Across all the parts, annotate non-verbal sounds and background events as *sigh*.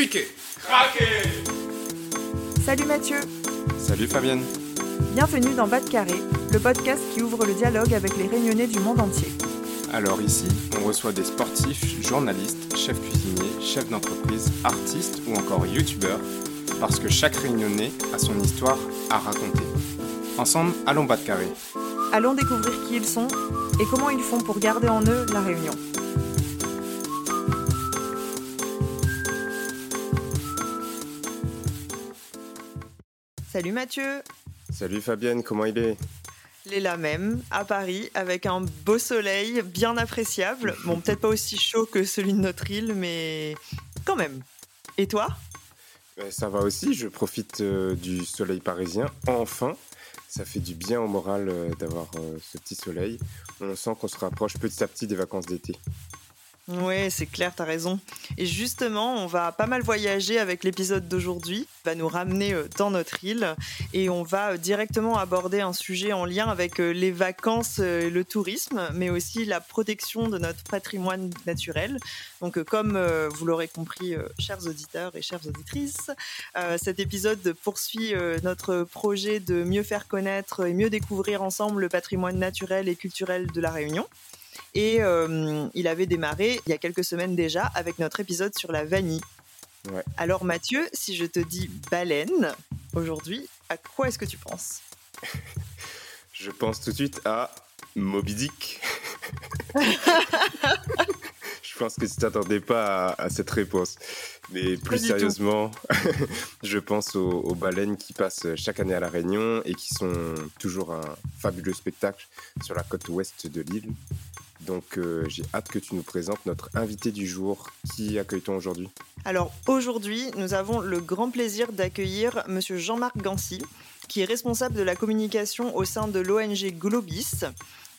Craquez Salut Mathieu Salut Fabienne Bienvenue dans Bas de Carré, le podcast qui ouvre le dialogue avec les réunionnais du monde entier. Alors ici, on reçoit des sportifs, journalistes, chefs cuisiniers, chefs d'entreprise, artistes ou encore youtubeurs, parce que chaque réunionnais a son histoire à raconter. Ensemble, allons Bas de Carré. Allons découvrir qui ils sont et comment ils font pour garder en eux la réunion. Salut Mathieu Salut Fabienne, comment il est? Il est là même, à Paris, avec un beau soleil bien appréciable. Bon, peut-être pas aussi chaud que celui de notre île, mais quand même. Et toi? Ça va aussi, je profite euh, du soleil parisien, enfin. Ça fait du bien au moral euh, d'avoir euh, ce petit soleil. On sent qu'on se rapproche petit à petit des vacances d'été. Ouais, c'est clair, t'as raison. Et justement, on va pas mal voyager avec l'épisode d'aujourd'hui. va nous ramener euh, dans notre île et on va euh, directement aborder un sujet en lien avec euh, les vacances, le tourisme, mais aussi la protection de notre patrimoine naturel. Donc, comme vous l'aurez compris, chers auditeurs et chères auditrices, cet épisode poursuit notre projet de mieux faire connaître et mieux découvrir ensemble le patrimoine naturel et culturel de la Réunion. Et euh, il avait démarré il y a quelques semaines déjà avec notre épisode sur la vanille. Ouais. Alors Mathieu, si je te dis baleine aujourd'hui, à quoi est-ce que tu penses? *laughs* Je pense tout de suite à Moby Dick. *laughs* je pense que tu t'attendais pas à, à cette réponse. Mais plus sérieusement, *laughs* je pense aux, aux baleines qui passent chaque année à La Réunion et qui sont toujours un fabuleux spectacle sur la côte ouest de l'île. Donc euh, j'ai hâte que tu nous présentes notre invité du jour. Qui accueille-t-on aujourd'hui? Alors aujourd'hui, nous avons le grand plaisir d'accueillir Monsieur Jean-Marc Gancy, qui est responsable de la communication au sein de l'ONG Globis,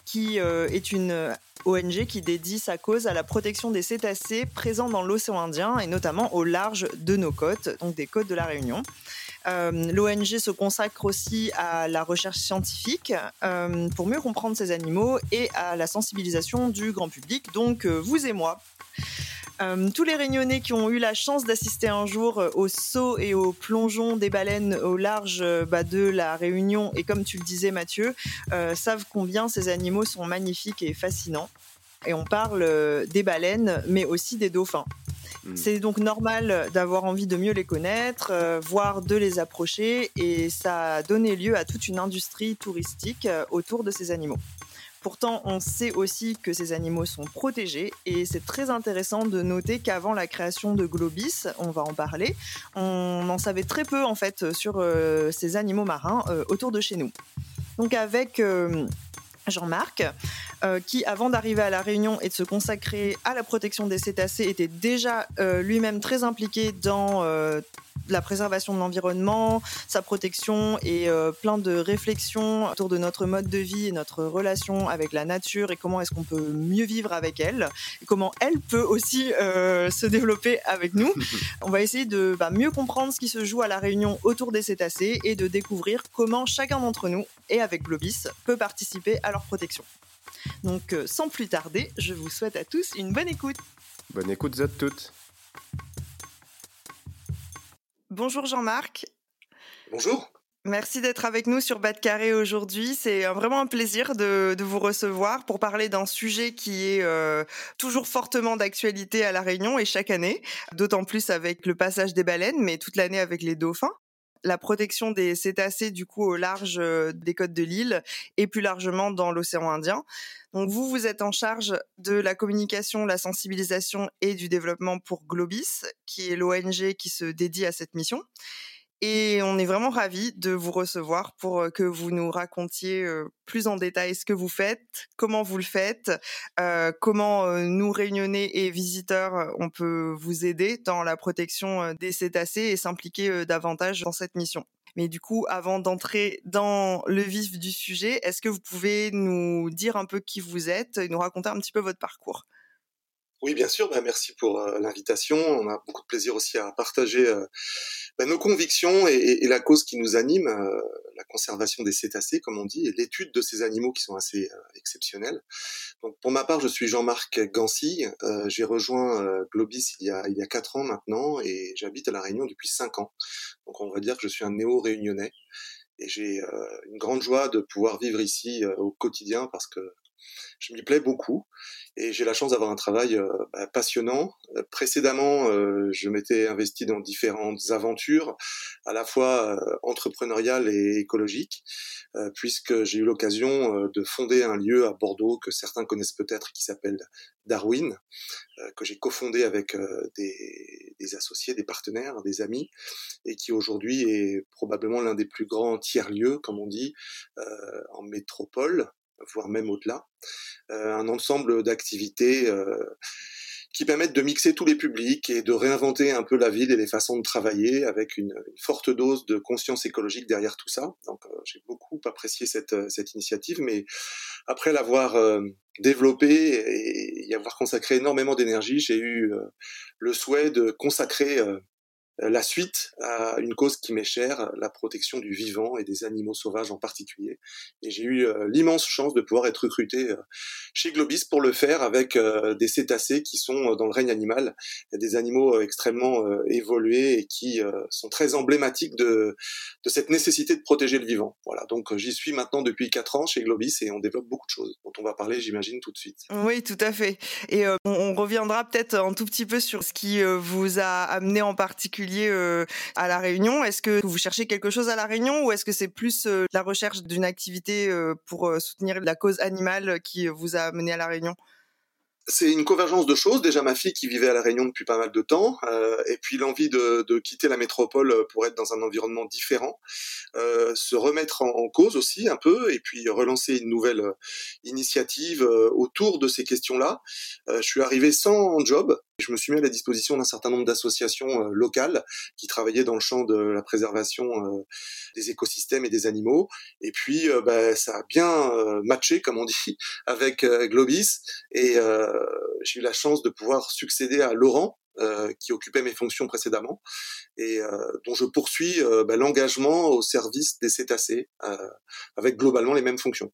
qui euh, est une euh, ONG qui dédie sa cause à la protection des cétacés présents dans l'océan Indien et notamment au large de nos côtes, donc des côtes de la Réunion. Euh, L'ONG se consacre aussi à la recherche scientifique euh, pour mieux comprendre ces animaux et à la sensibilisation du grand public, donc euh, vous et moi. Tous les réunionnais qui ont eu la chance d'assister un jour au saut et au plongeon des baleines au large bah, de la Réunion, et comme tu le disais Mathieu, savent combien ces animaux sont magnifiques et fascinants. Et on parle des baleines, mais aussi des dauphins. Mm. C'est donc normal d'avoir envie de mieux les connaître, euh, voire de les approcher, et ça a donné lieu à toute une industrie touristique euh, autour de ces animaux. Pourtant, on sait aussi que ces animaux sont protégés et c'est très intéressant de noter qu'avant la création de Globis, on va en parler, on en savait très peu en fait sur euh, ces animaux marins autour de chez nous. Donc avec Jean-Marc, euh, qui avant d'arriver à la Réunion et de se consacrer à la protection des cétacés était déjà euh, lui-même très impliqué dans euh, la préservation de l'environnement, sa protection et euh, plein de réflexions autour de notre mode de vie et notre relation avec la nature et comment est-ce qu'on peut mieux vivre avec elle et comment elle peut aussi euh, se développer avec nous. *laughs* On va essayer de bah, mieux comprendre ce qui se joue à la Réunion autour des cétacés et de découvrir comment chacun d'entre nous et avec Globis peut participer à leur protection. Donc euh, sans plus tarder, je vous souhaite à tous une bonne écoute. Bonne écoute à toutes. Bonjour Jean-Marc. Bonjour. Merci d'être avec nous sur Bas de Carré aujourd'hui. C'est euh, vraiment un plaisir de, de vous recevoir pour parler d'un sujet qui est euh, toujours fortement d'actualité à La Réunion et chaque année, d'autant plus avec le passage des baleines, mais toute l'année avec les dauphins. La protection des cétacés du coup au large euh, des côtes de l'île et plus largement dans l'océan Indien. Donc vous, vous êtes en charge de la communication, la sensibilisation et du développement pour Globis, qui est l'ONG qui se dédie à cette mission. Et on est vraiment ravis de vous recevoir pour euh, que vous nous racontiez euh, plus en détail ce que vous faites, comment vous le faites, euh, comment euh, nous réunionnais et visiteurs, on peut vous aider dans la protection des cétacés et s'impliquer davantage dans cette mission. Mais du coup, avant d'entrer dans le vif du sujet, est-ce que vous pouvez nous dire un peu qui vous êtes et nous raconter un petit peu votre parcours? Oui, bien sûr. bah, merci pour euh, l'invitation. On a beaucoup de plaisir aussi à partager euh, bah, nos convictions et, et- et la cause qui nous anime, euh, la conservation des cétacés, comme on dit, et l'étude de ces animaux qui sont assez exceptionnels. Donc, pour ma part, je suis Jean-Marc Gancy. J'ai rejoint Globis il y, a, il y a quatre ans maintenant et j'habite à La Réunion depuis cinq ans. Donc, on va dire que je suis un néo-réunionnais et j'ai une grande joie de pouvoir vivre ici au quotidien parce que je m'y plais beaucoup et j'ai la chance d'avoir un travail euh, bah, passionnant. Euh, précédemment, euh, je m'étais investi dans différentes aventures, à la fois entrepreneuriales et écologiques, puisque j'ai eu l'occasion de fonder un lieu à Bordeaux que certains connaissent peut-être, qui s'appelle Darwin, que j'ai cofondé avec des, des, associés, des partenaires, des amis, et qui aujourd'hui est probablement l'un des plus grands tiers-lieux, comme on dit, en métropole voire même au-delà, euh, un ensemble d'activités euh, qui permettent de mixer tous les publics et de réinventer un peu la ville et les façons de travailler avec une, forte dose de conscience écologique derrière tout ça. Donc euh, j'ai beaucoup apprécié cette, cette initiative, mais après l'avoir développée et y avoir consacré énormément d'énergie, j'ai eu le souhait de consacrer la suite à une cause qui m'est chère, la protection du vivant et des animaux sauvages en particulier. Et j'ai eu euh, l'immense chance de pouvoir être recruté euh, chez Globis pour le faire avec des cétacés qui sont dans le règne animal, des animaux extrêmement évolués et qui sont très emblématiques de, de cette nécessité de protéger le vivant. Voilà, donc j'y suis maintenant depuis quatre ans chez Globis et on développe beaucoup de choses dont on va parler, j'imagine, tout de suite. Oui, tout à fait. Et on reviendra peut-être un tout petit peu sur ce qui vous a amené en particulier euh, à la Réunion. Est-ce que vous cherchez quelque chose à la Réunion ou est-ce que c'est plus euh, la recherche d'une activité euh, pour soutenir la cause animale qui vous a amené à la Réunion? C'est une convergence de choses. Déjà ma fille qui vivait à la Réunion depuis pas mal de temps, et puis l'envie de, quitter la métropole pour être dans un environnement différent, se remettre en, cause aussi un peu, et puis relancer une nouvelle initiative autour de ces questions-là. je suis arrivé sans job, je me suis mis à la disposition d'un certain nombre d'associations euh, locales qui travaillaient dans le champ de la préservation euh, des écosystèmes et des animaux. Et puis, euh, bah, ça a bien matché, comme on dit, *laughs* avec Globis. Et j'ai eu la chance de pouvoir succéder à Laurent, qui occupait mes fonctions précédemment et dont je poursuis bah, l'engagement au service des cétacés avec globalement les mêmes fonctions.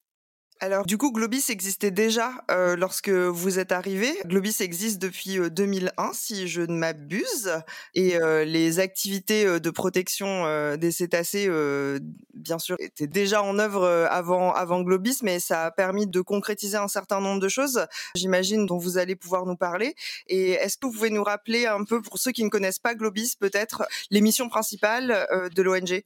Alors du coup, Globis existait déjà euh, lorsque vous êtes arrivé. Globis existe depuis 2001, euh, si je ne m'abuse, et euh, les activités de protection des cétacés, bien sûr, étaient déjà en œuvre avant avant Globis, mais ça a permis de concrétiser un certain nombre de choses, j'imagine, dont vous allez pouvoir nous parler. Et est-ce que vous pouvez nous rappeler un peu, pour ceux qui ne connaissent pas Globis, peut-être les missions principales de l'ONG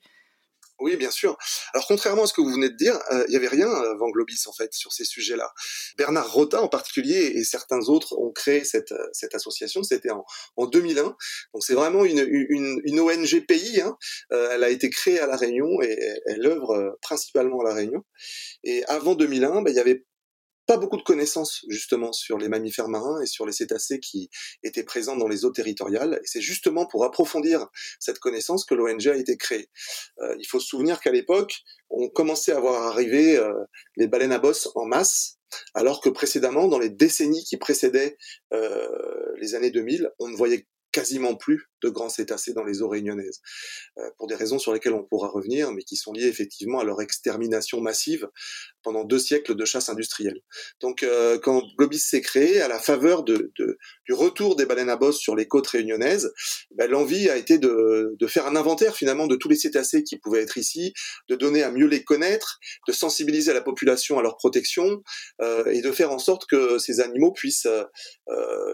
oui, bien sûr. Alors contrairement à ce que vous venez de dire, euh, il n'y avait rien avant Globis en fait sur ces sujets-là. Bernard Rotin en particulier et certains autres ont créé cette, euh, cette association. C'était en, en 2001. Donc c'est vraiment une, une, une, ONG pays. Hein. Euh, elle a été créée à la Réunion et elle œuvre principalement à la Réunion. Et avant 2001, bah, il y avait pas beaucoup de connaissances justement sur les mammifères marins et sur les cétacés qui étaient présents dans les eaux territoriales. Et c'est justement pour approfondir cette connaissance que l'ONG a été créée. Euh, il faut se souvenir qu'à l'époque, on commençait à voir arriver euh, les baleines à bosse en masse, alors que précédemment, dans les décennies qui précédaient euh, les années 2000, on ne voyait quasiment plus de grands cétacés dans les eaux réunionnaises, euh, pour des raisons sur lesquelles on pourra revenir, mais qui sont liées effectivement à leur extermination massive pendant deux siècles de chasse industrielle. Donc euh, quand Globis s'est créé, à la faveur du retour des baleines à bosse sur les côtes réunionnaises, ben, l'envie a été de, faire un inventaire finalement de tous les cétacés qui pouvaient être ici, de donner à mieux les connaître, de sensibiliser la population à leur protection euh, et de faire en sorte que ces animaux puissent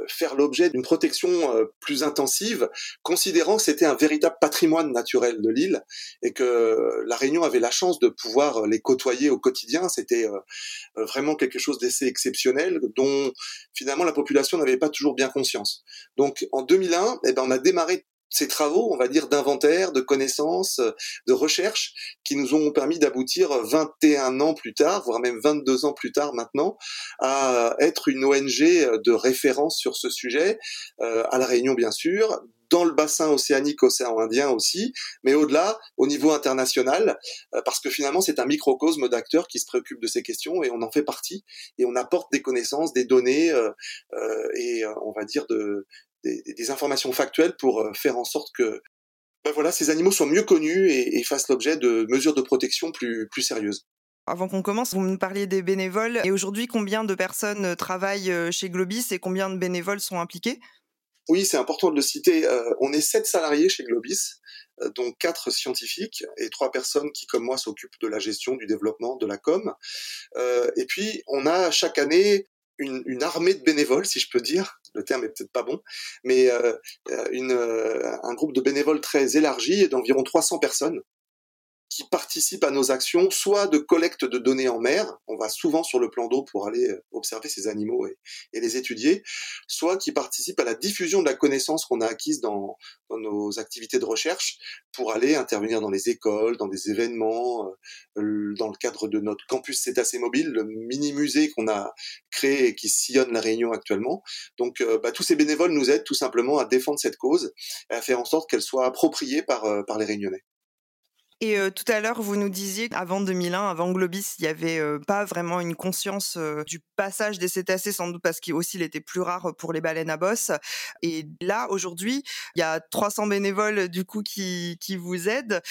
faire l'objet d'une protection plus intensive considérant que c'était un véritable patrimoine naturel de l'île et que la Réunion avait la chance de pouvoir les côtoyer au quotidien. C'était euh, vraiment quelque chose d'assez exceptionnel dont finalement la population n'avait pas toujours bien conscience. Donc en 2001, eh ben, on a démarré ces travaux, on va dire, d'inventaire, de connaissances, de recherche, qui nous ont permis d'aboutir 21 ans plus tard, voire même 22 ans plus tard maintenant, à être une ONG de référence sur ce sujet, euh, à La Réunion bien sûr, dans le bassin océanique, océan Indien aussi, mais au-delà, au niveau international, euh, parce que finalement c'est un microcosme d'acteurs qui se préoccupent de ces questions et on en fait partie et on apporte des connaissances, des données euh, euh et on va dire de, des, des, informations factuelles pour faire en sorte que ben voilà, ces animaux sont mieux connus et, et fassent l'objet de mesures de protection plus, plus sérieuses. Avant qu'on commence, vous me parliez des bénévoles. Et aujourd'hui, combien de personnes travaillent chez Globis et combien de bénévoles sont impliqués? Oui, c'est important de le citer. Euh, on est sept salariés chez Globis, euh, dont quatre scientifiques et trois personnes qui, comme moi, s'occupent de la gestion, du développement, de la com. Euh, et puis, on a chaque année une, une, armée de bénévoles, si je peux dire. Le terme est peut-être pas bon, mais une, un groupe de bénévoles très élargi d'environ 300 personnes qui participent à nos actions, soit de collecte de données en mer, on va souvent sur le plan d'eau pour aller euh, observer ces animaux et, les étudier, soit qui participent à la diffusion de la connaissance qu'on a acquise dans, nos activités de recherche pour aller intervenir dans les écoles, dans des événements, euh, dans le cadre de notre campus cétacé mobile, le mini musée qu'on a créé et qui sillonne la Réunion actuellement. Donc euh, bah, tous ces bénévoles nous aident tout simplement à défendre cette cause et à faire en sorte qu'elle soit appropriée par, par les Réunionnais. Et tout à l'heure, vous nous disiez qu'avant 2001, avant Globis, il n'y avait pas vraiment une conscience du passage des cétacés, sans doute parce qu'il aussi il était plus rare pour les baleines à bosse. Et là, aujourd'hui, il y a 300 bénévoles du coup qui, qui vous aident.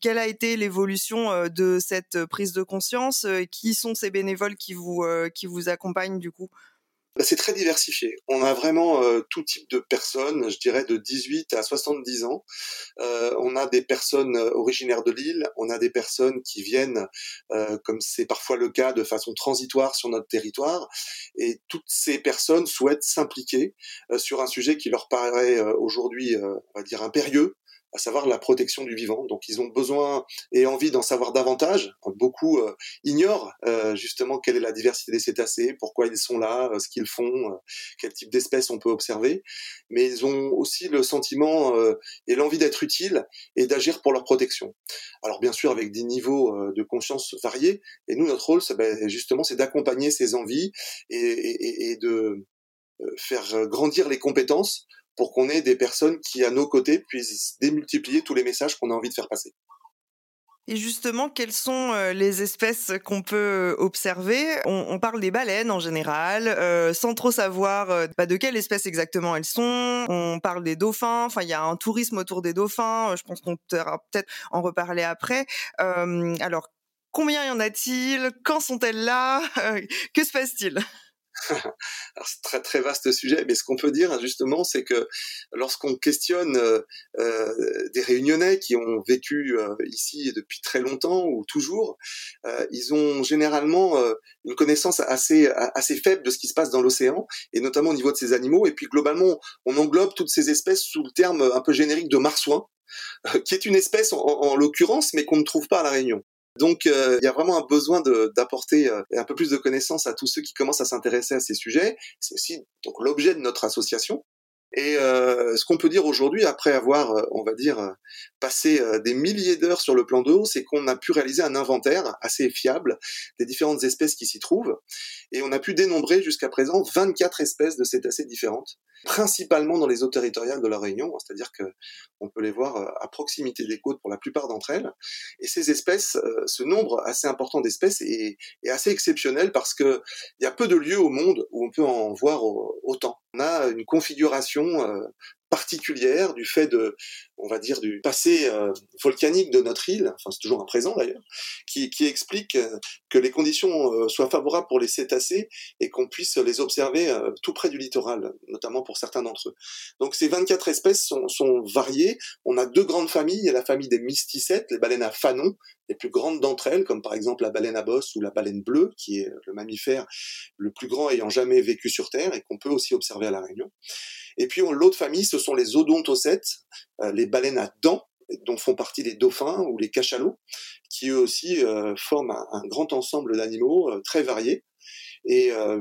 quelle a été l'évolution de cette prise de conscience? Qui sont ces bénévoles qui vous, qui vous accompagnent du coup? C'est très diversifié. On a vraiment euh, tout type de personnes, je dirais de 18 à 70 ans. Euh, on a des personnes euh, originaires de l'île, on a des personnes qui viennent, comme c'est parfois le cas, de façon transitoire sur notre territoire. Et toutes ces personnes souhaitent s'impliquer sur un sujet qui leur paraît aujourd'hui, on va dire, impérieux, à savoir la protection du vivant. Donc ils ont besoin et envie d'en savoir davantage. Beaucoup euh, ignorent euh, justement quelle est la diversité des cétacés, pourquoi ils sont là, euh, ce qu'ils font, quel type d'espèces on peut observer. Mais ils ont aussi le sentiment et l'envie d'être utiles et d'agir pour leur protection. Alors bien sûr avec des niveaux de conscience variés. Et nous notre rôle, ben, justement, c'est d'accompagner ces envies et, et, et de faire grandir les compétences pour qu'on ait des personnes qui, à nos côtés, puissent démultiplier tous les messages qu'on a envie de faire passer. Et justement, quelles sont euh, les espèces qu'on peut observer? On, parle des baleines en général, euh, sans trop savoir euh, de quelle espèce exactement elles sont. On parle des dauphins. Enfin, il y a un tourisme autour des dauphins. Je pense qu'on pourra peut-être en reparler après. alors, combien y en a-t-il? Quand sont-elles là? *laughs* Que se passe-t-il? *laughs* c'est très très vaste sujet, mais ce qu'on peut dire justement, c'est que lorsqu'on questionne euh, euh, des Réunionnais qui ont vécu euh, ici depuis très longtemps ou toujours, ils ont généralement une connaissance assez assez faible de ce qui se passe dans l'océan et notamment au niveau de ces animaux. Et puis globalement, on englobe toutes ces espèces sous le terme un peu générique de marsouin, qui est une espèce en l'occurrence, mais qu'on ne trouve pas à la Réunion. Donc euh, il y a vraiment un besoin d'apporter euh, un peu plus de connaissances à tous ceux qui commencent à s'intéresser à ces sujets. C'est aussi l'objet de notre association. Et euh, ce qu'on peut dire aujourd'hui, après avoir, on va dire, passé des milliers d'heures sur le plan d'eau, c'est qu'on a pu réaliser un inventaire assez fiable des différentes espèces qui s'y trouvent. Et on a pu dénombrer jusqu'à présent 24 espèces de cétacés différentes principalement dans les eaux territoriales de la Réunion, c'est-à-dire que on peut les voir euh, à proximité des côtes pour la plupart d'entre elles. Et ces espèces, euh, ce nombre assez important d'espèces est, est, assez exceptionnel parce que il y a peu de lieux au monde où on peut en voir autant. On a une configuration euh, particulière du fait de, on va dire, du passé euh, volcanique de notre île, enfin c'est toujours un présent d'ailleurs, qui, qui, explique euh, que les conditions euh, soient favorables pour les cétacés et qu'on puisse les observer tout près du littoral, notamment pour certains d'entre eux. Donc ces 24 espèces sont, sont, variées. On a deux grandes familles, il y a la famille des mysticètes, les baleines à fanon, les plus grandes d'entre elles, comme par exemple la baleine à bosse ou la baleine bleue, qui est le mammifère le plus grand ayant jamais vécu sur Terre et qu'on peut aussi observer à La Réunion. Et puis l'autre famille, ce sont les odontocètes, euh, les baleines à dents, dont font partie les dauphins ou les cachalots, qui eux aussi euh, forment un, grand ensemble d'animaux euh, très variés. Et euh,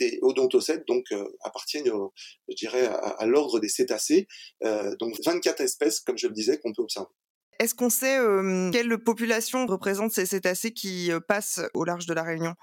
et odontocètes donc appartiennent, je dirais, à, l'ordre des cétacés. donc 24 espèces, comme je le disais, qu'on peut observer. Est-ce qu'on sait quelle population représente ces cétacés qui passent au large de la Réunion?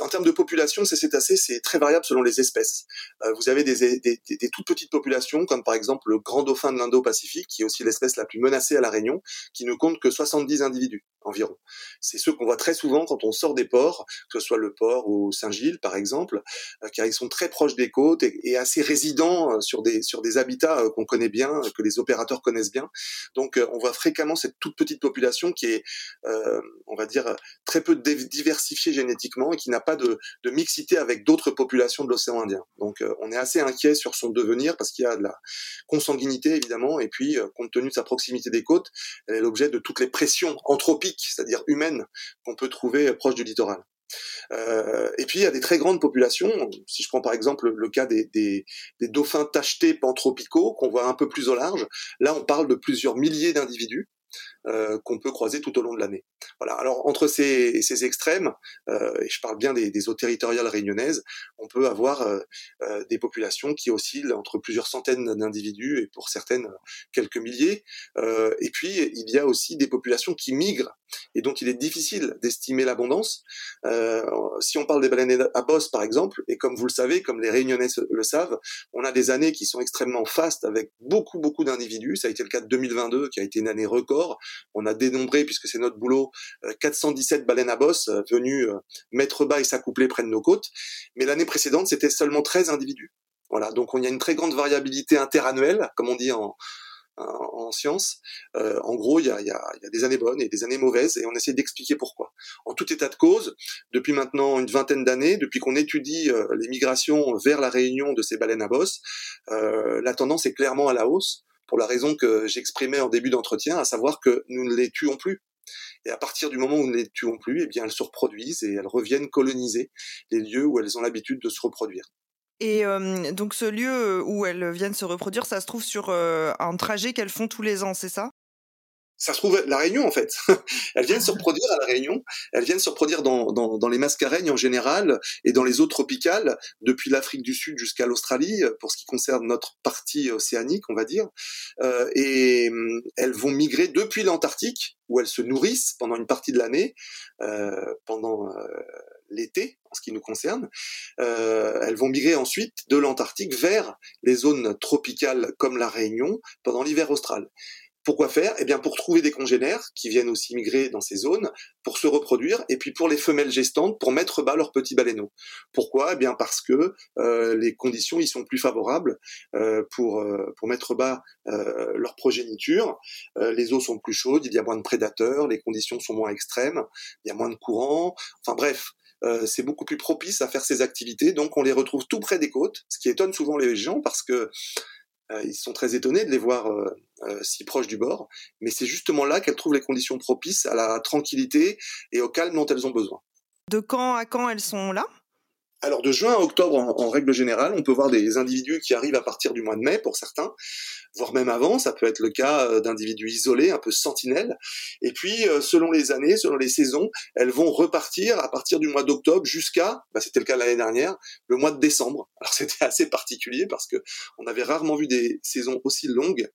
En termes de population, ces cétacés, c'est très variable selon les espèces. Euh, vous avez des, des, des, toutes petites populations, comme par exemple le grand dauphin de l'Indo-Pacifique, qui est aussi l'espèce la plus menacée à La Réunion, qui ne compte que 70 individus environ. C'est ceux qu'on voit très souvent quand on sort des ports, que ce soit le port ou Saint-Gilles par exemple, euh, car ils sont très proches des côtes et, assez résidents euh, sur des sur des habitats euh, qu'on connaît bien, que les opérateurs connaissent bien. Donc on voit fréquemment cette toute petite population qui est, on va dire, très peu diversifiée génétiquement et qui n'a pas de, mixité avec d'autres populations de l'océan Indien. Donc on est assez inquiet sur son devenir parce qu'il y a de la consanguinité évidemment et puis compte tenu de sa proximité des côtes, elle est l'objet de toutes les pressions anthropiques c'est-à-dire humaine, qu'on peut trouver proche du littoral. Euh, et puis il y a des très grandes populations. Si je prends par exemple le cas des, des dauphins tachetés pantropicaux qu'on voit un peu plus au large, là on parle de plusieurs milliers d'individus euh, qu'on peut croiser tout au long de l'année. Voilà. Alors entre ces, ces extrêmes, euh, et je parle bien des, des, eaux territoriales réunionnaises, on peut avoir euh, euh des populations qui oscillent entre plusieurs centaines d'individus et pour certaines quelques milliers. Euh, et puis il y a aussi des populations qui migrent et dont il est difficile d'estimer l'abondance. si on parle des baleines à bosse par exemple, et comme vous le savez, comme les réunionnais le savent, on a des années qui sont extrêmement fastes avec beaucoup beaucoup d'individus. Ça a été le cas de 2022 qui a été une année record on a dénombré, puisque c'est notre boulot, 417 euh, baleines à bosse euh, venues euh, mettre bas et s'accoupler près de nos côtes. Mais l'année précédente, c'était seulement 13 individus. Voilà, donc il y a une très grande variabilité interannuelle, comme on dit en science. en gros, il y a, des années bonnes et des années mauvaises, et on essaie d'expliquer pourquoi. En tout état de cause, depuis maintenant une vingtaine d'années, depuis qu'on étudie les migrations vers la réunion de ces baleines à bosse, la tendance est clairement à la hausse pour la raison que j'exprimais en début d'entretien, à savoir que nous ne les tuons plus. Et à partir du moment où nous ne les tuons plus, eh bien, elles se reproduisent et elles reviennent coloniser les lieux où elles ont l'habitude de se reproduire. Et euh, donc ce lieu où elles viennent se reproduire, ça se trouve sur euh, un trajet qu'elles font tous les ans, c'est ça? Ça se trouve la Réunion en fait. *laughs* elles viennent se reproduire à la Réunion, elles viennent se reproduire dans, dans, dans les mascareignes en général et dans les eaux tropicales, depuis l'Afrique du Sud jusqu'à l'Australie, pour ce qui concerne notre partie océanique, on va dire. Euh, et hum, elles vont migrer depuis l'Antarctique, où elles se nourrissent pendant une partie de l'année, euh, pendant euh, l'été en ce qui nous concerne. Euh, elles vont migrer ensuite de l'Antarctique vers les zones tropicales comme la Réunion pendant l'hiver austral. Pourquoi faire? Eh bien, pour trouver des congénères qui viennent aussi migrer dans ces zones, pour se reproduire, et puis pour les femelles gestantes, pour mettre bas leurs petits baleineaux. Pourquoi? Eh bien, parce que euh, les conditions y sont plus favorables euh, pour euh, pour mettre bas euh, leur progéniture. Euh, les eaux sont plus chaudes, il y a moins de prédateurs, les conditions sont moins extrêmes, il y a moins de courant. Enfin bref, euh, c'est beaucoup plus propice à faire ces activités. Donc on les retrouve tout près des côtes, ce qui étonne souvent les gens parce que ils sont très étonnés de les voir euh, euh, si proches du bord, mais c'est justement là qu'elles trouvent les conditions propices à la tranquillité et au calme dont elles ont besoin. De quand à quand elles sont là? Alors de juin à octobre, en, règle générale, on peut voir des individus qui arrivent à partir du mois de mai pour certains, voire même avant. Ça peut être le cas euh, d'individus isolés, un peu sentinelles. Et puis, euh, selon les années, selon les saisons, elles vont repartir à partir du mois d'octobre jusqu'à, bah, c'était le cas l'année dernière, le mois de décembre. *laughs* Alors c'était assez particulier parce que on avait rarement vu des saisons aussi longues.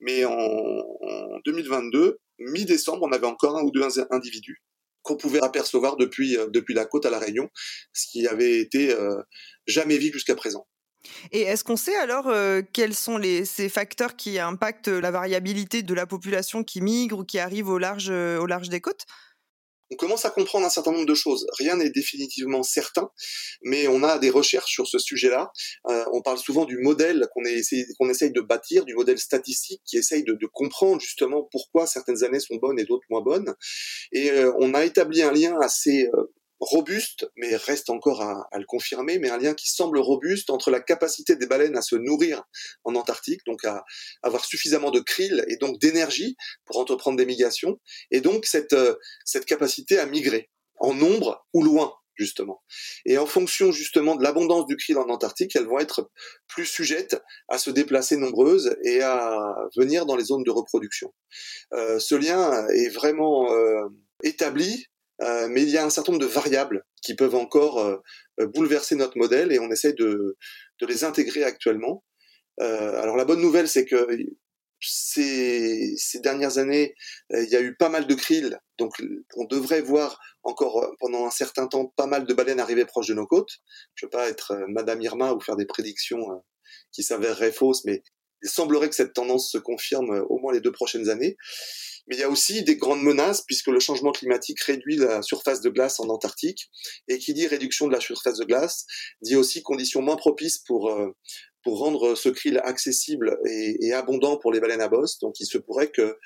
Mais en, en 2022, mi-décembre, on avait encore un ou deux individus qu'on pouvait apercevoir depuis, euh, depuis la côte à la Réunion, ce qui avait été euh, jamais vu jusqu'à présent. Et est-ce qu'on sait alors euh, quels sont les, ces facteurs qui impactent la variabilité de la population qui migre ou qui arrive au large, au large des côtes? On commence à comprendre un certain nombre de choses. Rien n'est définitivement certain, mais on a des recherches sur ce sujet-là. Euh, on parle souvent du modèle qu'on essaye de bâtir, du modèle statistique qui essaye de, de, comprendre justement pourquoi certaines années sont bonnes et d'autres moins bonnes. Et euh, on a établi un lien assez euh, robuste, mais reste encore à, le confirmer, mais un lien qui semble robuste entre la capacité des baleines à se nourrir en Antarctique, donc à avoir suffisamment de krill et donc d'énergie pour entreprendre des migrations, et donc cette, euh, cette capacité à migrer en nombre ou loin justement. Et en fonction justement de l'abondance du krill en Antarctique, elles vont être plus sujettes à se déplacer nombreuses et à venir dans les zones de reproduction. Euh, ce lien est vraiment euh, établi euh, mais il y a un certain nombre de variables qui peuvent encore euh, euh, bouleverser notre modèle et on essaie de, de les intégrer actuellement. alors la bonne nouvelle, c'est que ces, ces dernières années, il y a eu pas mal de krill, donc on devrait voir encore pendant un certain temps pas mal de baleines arriver proches de nos côtes. Je veux pas être Madame Irma ou faire des prédictions qui s'avéreraient fausses, mais il semblerait que cette tendance se confirme au moins les deux prochaines années. Mais il y a aussi des grandes menaces puisque le changement climatique réduit la surface de glace en Antarctique et qui dit réduction de la surface de glace dit aussi conditions moins propices pour euh, pour rendre ce krill accessible et, et, abondant pour les baleines à bosse. Donc il se pourrait que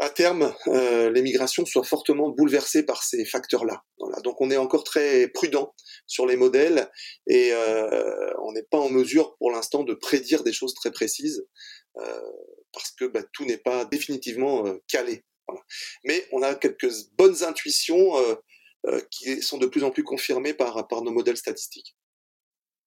à terme, euh, les migrations soient fortement bouleversées par ces facteurs-là. Voilà. Donc on est encore très prudent sur les modèles et euh, on n'est pas en mesure pour l'instant de prédire des choses très précises. Euh, parce que bah, tout n'est pas définitivement euh, calé. Mais on a quelques bonnes intuitions euh, euh, qui sont de plus en plus confirmées par, par nos modèles statistiques.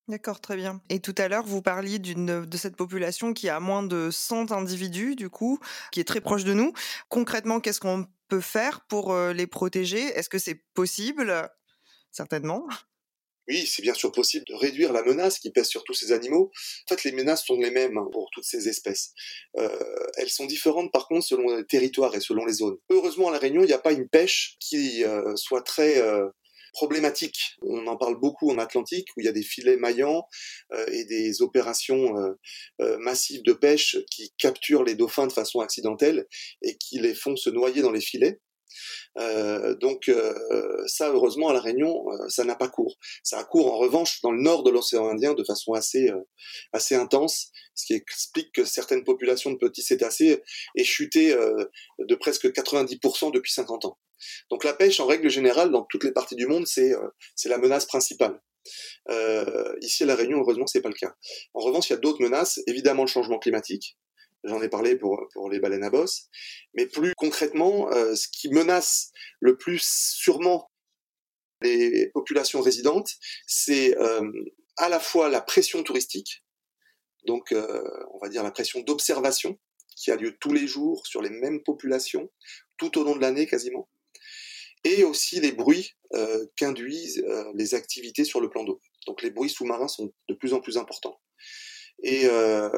D'accord, très bien. Et tout à l'heure, vous parliez d'une de cette population qui a moins de 100 individus, du coup, qui est très proche de nous. Concrètement, qu'est-ce qu'on peut faire pour les protéger? Est-ce que c'est possible? Certainement. Oui, c'est bien sûr possible de réduire la menace qui pèse sur tous ces animaux. En fait, les menaces sont les mêmes hein, pour toutes ces espèces. Euh, elles sont différentes par contre selon les territoires et selon les zones. Heureusement, à La Réunion, il n'y a pas une pêche qui euh, soit très euh, problématique. On en parle beaucoup en Atlantique où il y a des filets maillants euh, et des opérations euh, euh, massives de pêche qui capturent les dauphins de façon accidentelle et qui les font se noyer dans les filets. Euh, donc euh, ça, heureusement, à la Réunion, euh, ça n'a pas cours. Ça a cours en revanche dans le nord de l'océan Indien de façon assez assez intense, ce qui explique que certaines populations de petits cétacés aient chuté de presque 90% depuis 50 ans. Donc la pêche, en règle générale, dans toutes les parties du monde, c'est c'est la menace principale. Euh, ici à la Réunion, heureusement, c'est pas le cas. En revanche, il y a d'autres menaces. Évidemment, le changement climatique, J'en ai parlé pour, les baleines à bosse. Mais plus concrètement, euh, ce qui menace le plus sûrement les populations résidentes, c'est euh, à la fois la pression touristique, donc euh, on va dire la pression d'observation qui a lieu tous les jours sur les mêmes populations, tout au long de l'année quasiment, et aussi les bruits euh, qu'induisent euh, les activités sur le plan d'eau. Donc les bruits sous-marins sont de plus en plus importants et euh,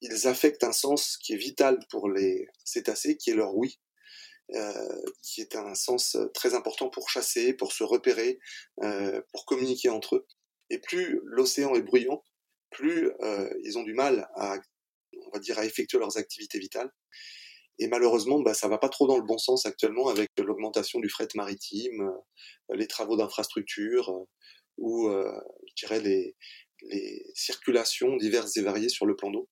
ils affectent un sens qui est vital pour les cétacés, qui est leur oui, euh, qui est un sens très important pour chasser, pour se repérer, euh, pour communiquer entre eux. Et plus l'océan est bruyant, plus euh, ils ont du mal à, on va dire, à effectuer leurs activités vitales. Et malheureusement, bah, ça va pas trop dans le bon sens actuellement avec l'augmentation du fret maritime, euh, les travaux d'infrastructure, euh, ou je dirais les, les circulations diverses et variées sur le plan d'eau,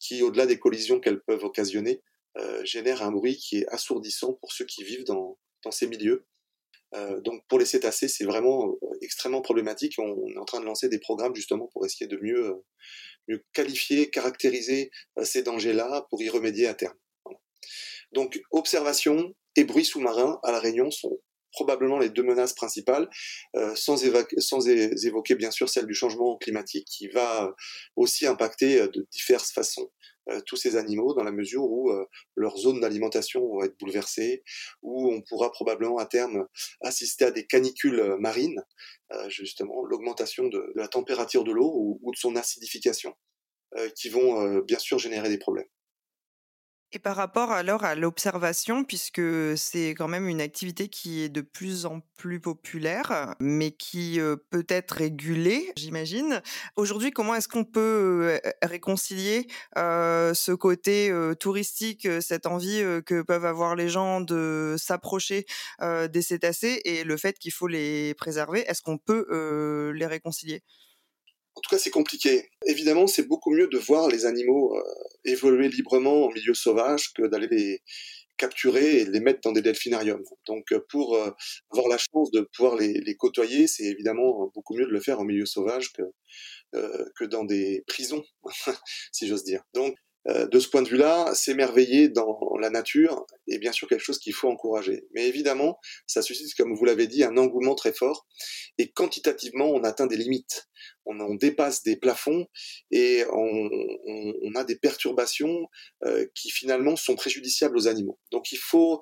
qui, au-delà des collisions qu'elles peuvent occasionner, euh, génèrent un bruit qui est assourdissant pour ceux qui vivent dans, dans ces milieux. Euh, donc pour les cétacés, c'est vraiment euh, extrêmement problématique. On, est en train de lancer des programmes justement pour essayer de mieux, euh, mieux qualifier, caractériser euh, ces dangers-là pour y remédier à terme. Donc observation et bruit sous-marin à la Réunion sont probablement les deux menaces principales, euh, sans, évoquer bien sûr celle du changement climatique qui va aussi impacter euh, de diverses façons euh, tous ces animaux dans la mesure où leurs zones d'alimentation vont être bouleversées, où on pourra probablement à terme assister à des canicules marines, justement l'augmentation de, la température de l'eau ou, de son acidification, qui vont bien sûr générer des problèmes. Et par rapport alors à l'observation, puisque c'est quand même une activité qui est de plus en plus populaire, mais qui peut être régulée, j'imagine. Aujourd'hui, comment est-ce qu'on peut réconcilier ce côté touristique, cette envie que peuvent avoir les gens de s'approcher des cétacés et le fait qu'il faut les préserver? Est-ce qu'on peut les réconcilier? En tout cas, c'est compliqué. Évidemment, c'est beaucoup mieux de voir les animaux euh, évoluer librement en milieu sauvage que d'aller les capturer et les mettre dans des delphinariums. Donc, euh, pour euh, avoir la chance de pouvoir les, côtoyer, c'est évidemment beaucoup mieux de le faire en milieu sauvage que, que dans des prisons, *laughs* si j'ose dire. Donc, euh, de ce point de vue-là, s'émerveiller dans la nature est bien sûr quelque chose qu'il faut encourager. Mais évidemment, ça suscite, comme vous l'avez dit, un engouement très fort. Et quantitativement, on atteint des limites. On, dépasse des plafonds et on, a des perturbations euh, qui finalement sont préjudiciables aux animaux. Donc il faut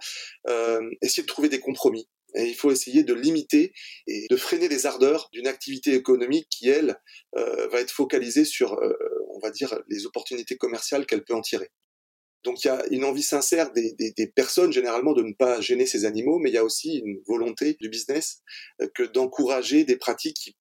euh, essayer de trouver des compromis. Il faut essayer de limiter et de freiner les ardeurs d'une activité économique qui, elle, va être focalisée sur, on va dire, les opportunités commerciales qu'elle peut en tirer. Donc il y a une envie sincère des, personnes généralement de ne pas gêner ces animaux, mais il y a aussi une volonté du business que d'encourager des pratiques qui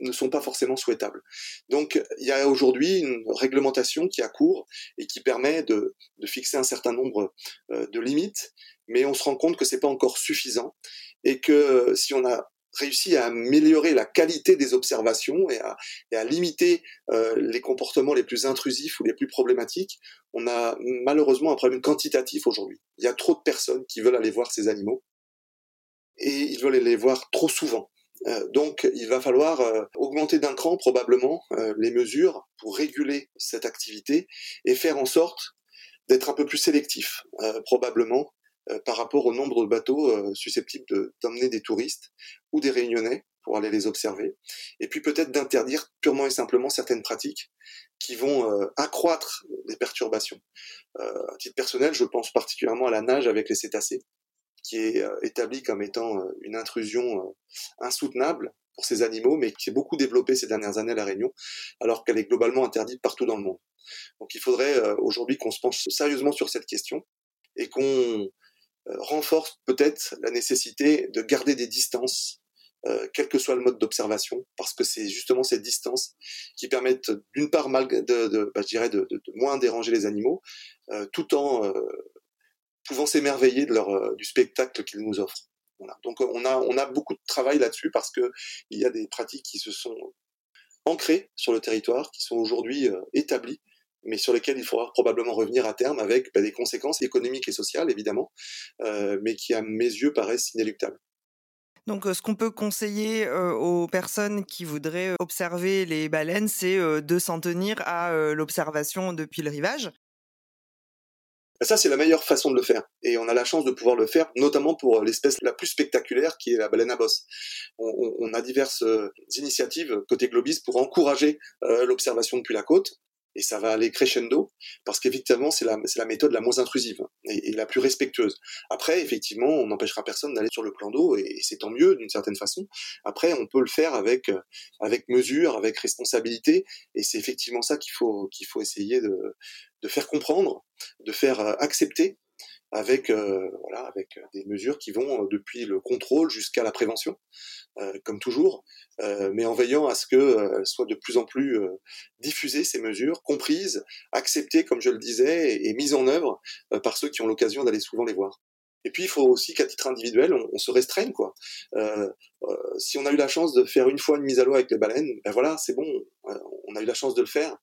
ne sont pas forcément souhaitables. Donc il y a aujourd'hui une réglementation qui a cours et qui permet de, de fixer un certain nombre euh, de limites, mais on se rend compte que c'est pas encore suffisant et que euh, si on a réussi à améliorer la qualité des observations et à, et à limiter euh, les comportements les plus intrusifs ou les plus problématiques, on a malheureusement un problème quantitatif aujourd'hui. Il y a trop de personnes qui veulent aller voir ces animaux et ils veulent les voir trop souvent. Euh, donc il va falloir euh, augmenter d'un cran probablement euh, les mesures pour réguler cette activité et faire en sorte d'être un peu plus sélectif probablement par rapport au nombre de bateaux susceptibles d'emmener des touristes ou des réunionnais pour aller les observer, et puis peut-être d'interdire purement et simplement certaines pratiques qui vont accroître les perturbations. à titre personnel, je pense particulièrement à la nage avec les cétacés, qui est euh, établie comme étant euh, une intrusion euh, insoutenable pour ces animaux, mais qui s'est beaucoup développée ces dernières années à La Réunion, alors qu'elle est globalement interdite partout dans le monde. Donc il faudrait aujourd'hui qu'on se penche sérieusement sur cette question et qu'on renforce peut-être la nécessité de garder des distances, quel que soit le mode d'observation, parce que c'est justement ces distances qui permettent d'une part mal de, de, bah, je dirais de, de, moins déranger les animaux, tout en pouvant s'émerveiller de leur, euh, du spectacle qu'ils nous offrent. Voilà. Donc on a, on a beaucoup de travail là-dessus parce que il y a des pratiques qui se sont ancrées sur le territoire, qui sont aujourd'hui euh, établies, mais sur lesquelles il faudra probablement revenir à terme avec bah, des conséquences économiques et sociales évidemment, euh, mais qui à mes yeux paraissent inéluctables. Donc, ce qu'on peut conseiller aux personnes qui voudraient observer les baleines, c'est de s'en tenir à l'observation depuis le rivage. Ça, c'est la meilleure façon de le faire. Et on a la chance de pouvoir le faire, notamment pour l'espèce la plus spectaculaire, qui est la baleine à bosse. On, a diverses euh, initiatives côté Globis pour encourager euh, l'observation depuis la côte et ça va aller crescendo parce qu'effectivement c'est la, méthode la moins intrusive et, la plus respectueuse. Après effectivement on n'empêchera personne d'aller sur le plan d'eau et, c'est tant mieux d'une certaine façon. Après on peut le faire avec avec mesure, avec responsabilité et c'est effectivement ça qu'il faut qu'il faut essayer de, de faire comprendre, de faire euh, accepter avec euh, voilà avec des mesures qui vont depuis le contrôle jusqu'à la prévention euh, comme toujours euh, mais en veillant à ce que soient de plus en plus diffusées ces mesures comprises acceptées comme je le disais et, mises en œuvre par ceux qui ont l'occasion d'aller souvent les voir et puis il faut aussi qu'à titre individuel, on, se restreigne quoi. Euh, euh, si on a eu la chance de faire une fois une mise à l'eau avec les baleines, ben voilà, c'est bon, euh, on a eu la chance de le faire.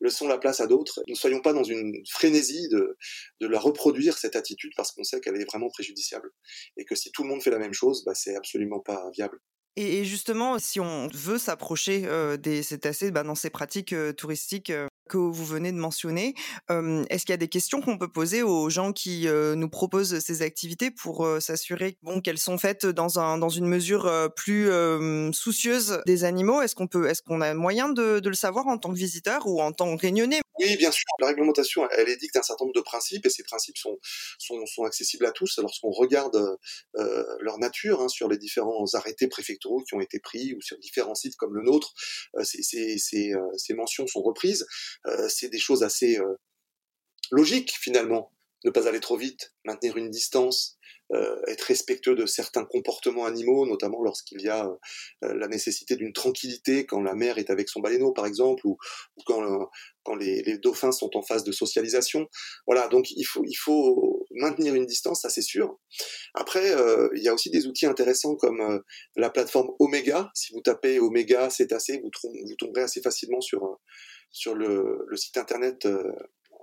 Laissons la place à d'autres. Ne soyons pas dans une frénésie de, de la reproduire cette attitude parce qu'on sait qu'elle est vraiment préjudiciable et que si tout le monde fait la même chose, ben, c'est absolument pas viable. Et justement, si on veut s'approcher des cétacés bah, dans ces pratiques touristiques que vous venez de mentionner, est-ce qu'il y a des questions qu'on peut poser aux gens qui nous proposent ces activités pour s'assurer bon, qu'elles sont faites dans, un, dans une mesure plus soucieuse des animaux? Est-ce qu'on peut, est-ce qu'on a moyen de, de, le savoir en tant que visiteur ou en tant que réunionnais? Oui, bien sûr. La réglementation, elle édicte un certain nombre de principes et ces principes sont, sont, accessibles à tous lorsqu'on regarde leur nature hein, sur les différents arrêtés préfectoraux qui ont été pris ou sur différents sites comme le nôtre, euh, ces, euh, ces, mentions sont reprises. Euh, c'est des choses assez logiques finalement. Ne pas aller trop vite, maintenir une distance, être respectueux de certains comportements animaux, notamment lorsqu'il y a la nécessité d'une tranquillité quand la mère est avec son baleineau, par exemple, ou, ou quand, quand les, les, dauphins sont en phase de socialisation. Voilà, donc il faut, il faut maintenir une distance, ça c'est sûr. Après, euh, il y a aussi des outils intéressants comme euh, la plateforme Omega. Si vous tapez Omega cétacé, vous, vous tomberez assez facilement sur, euh, sur le, le site internet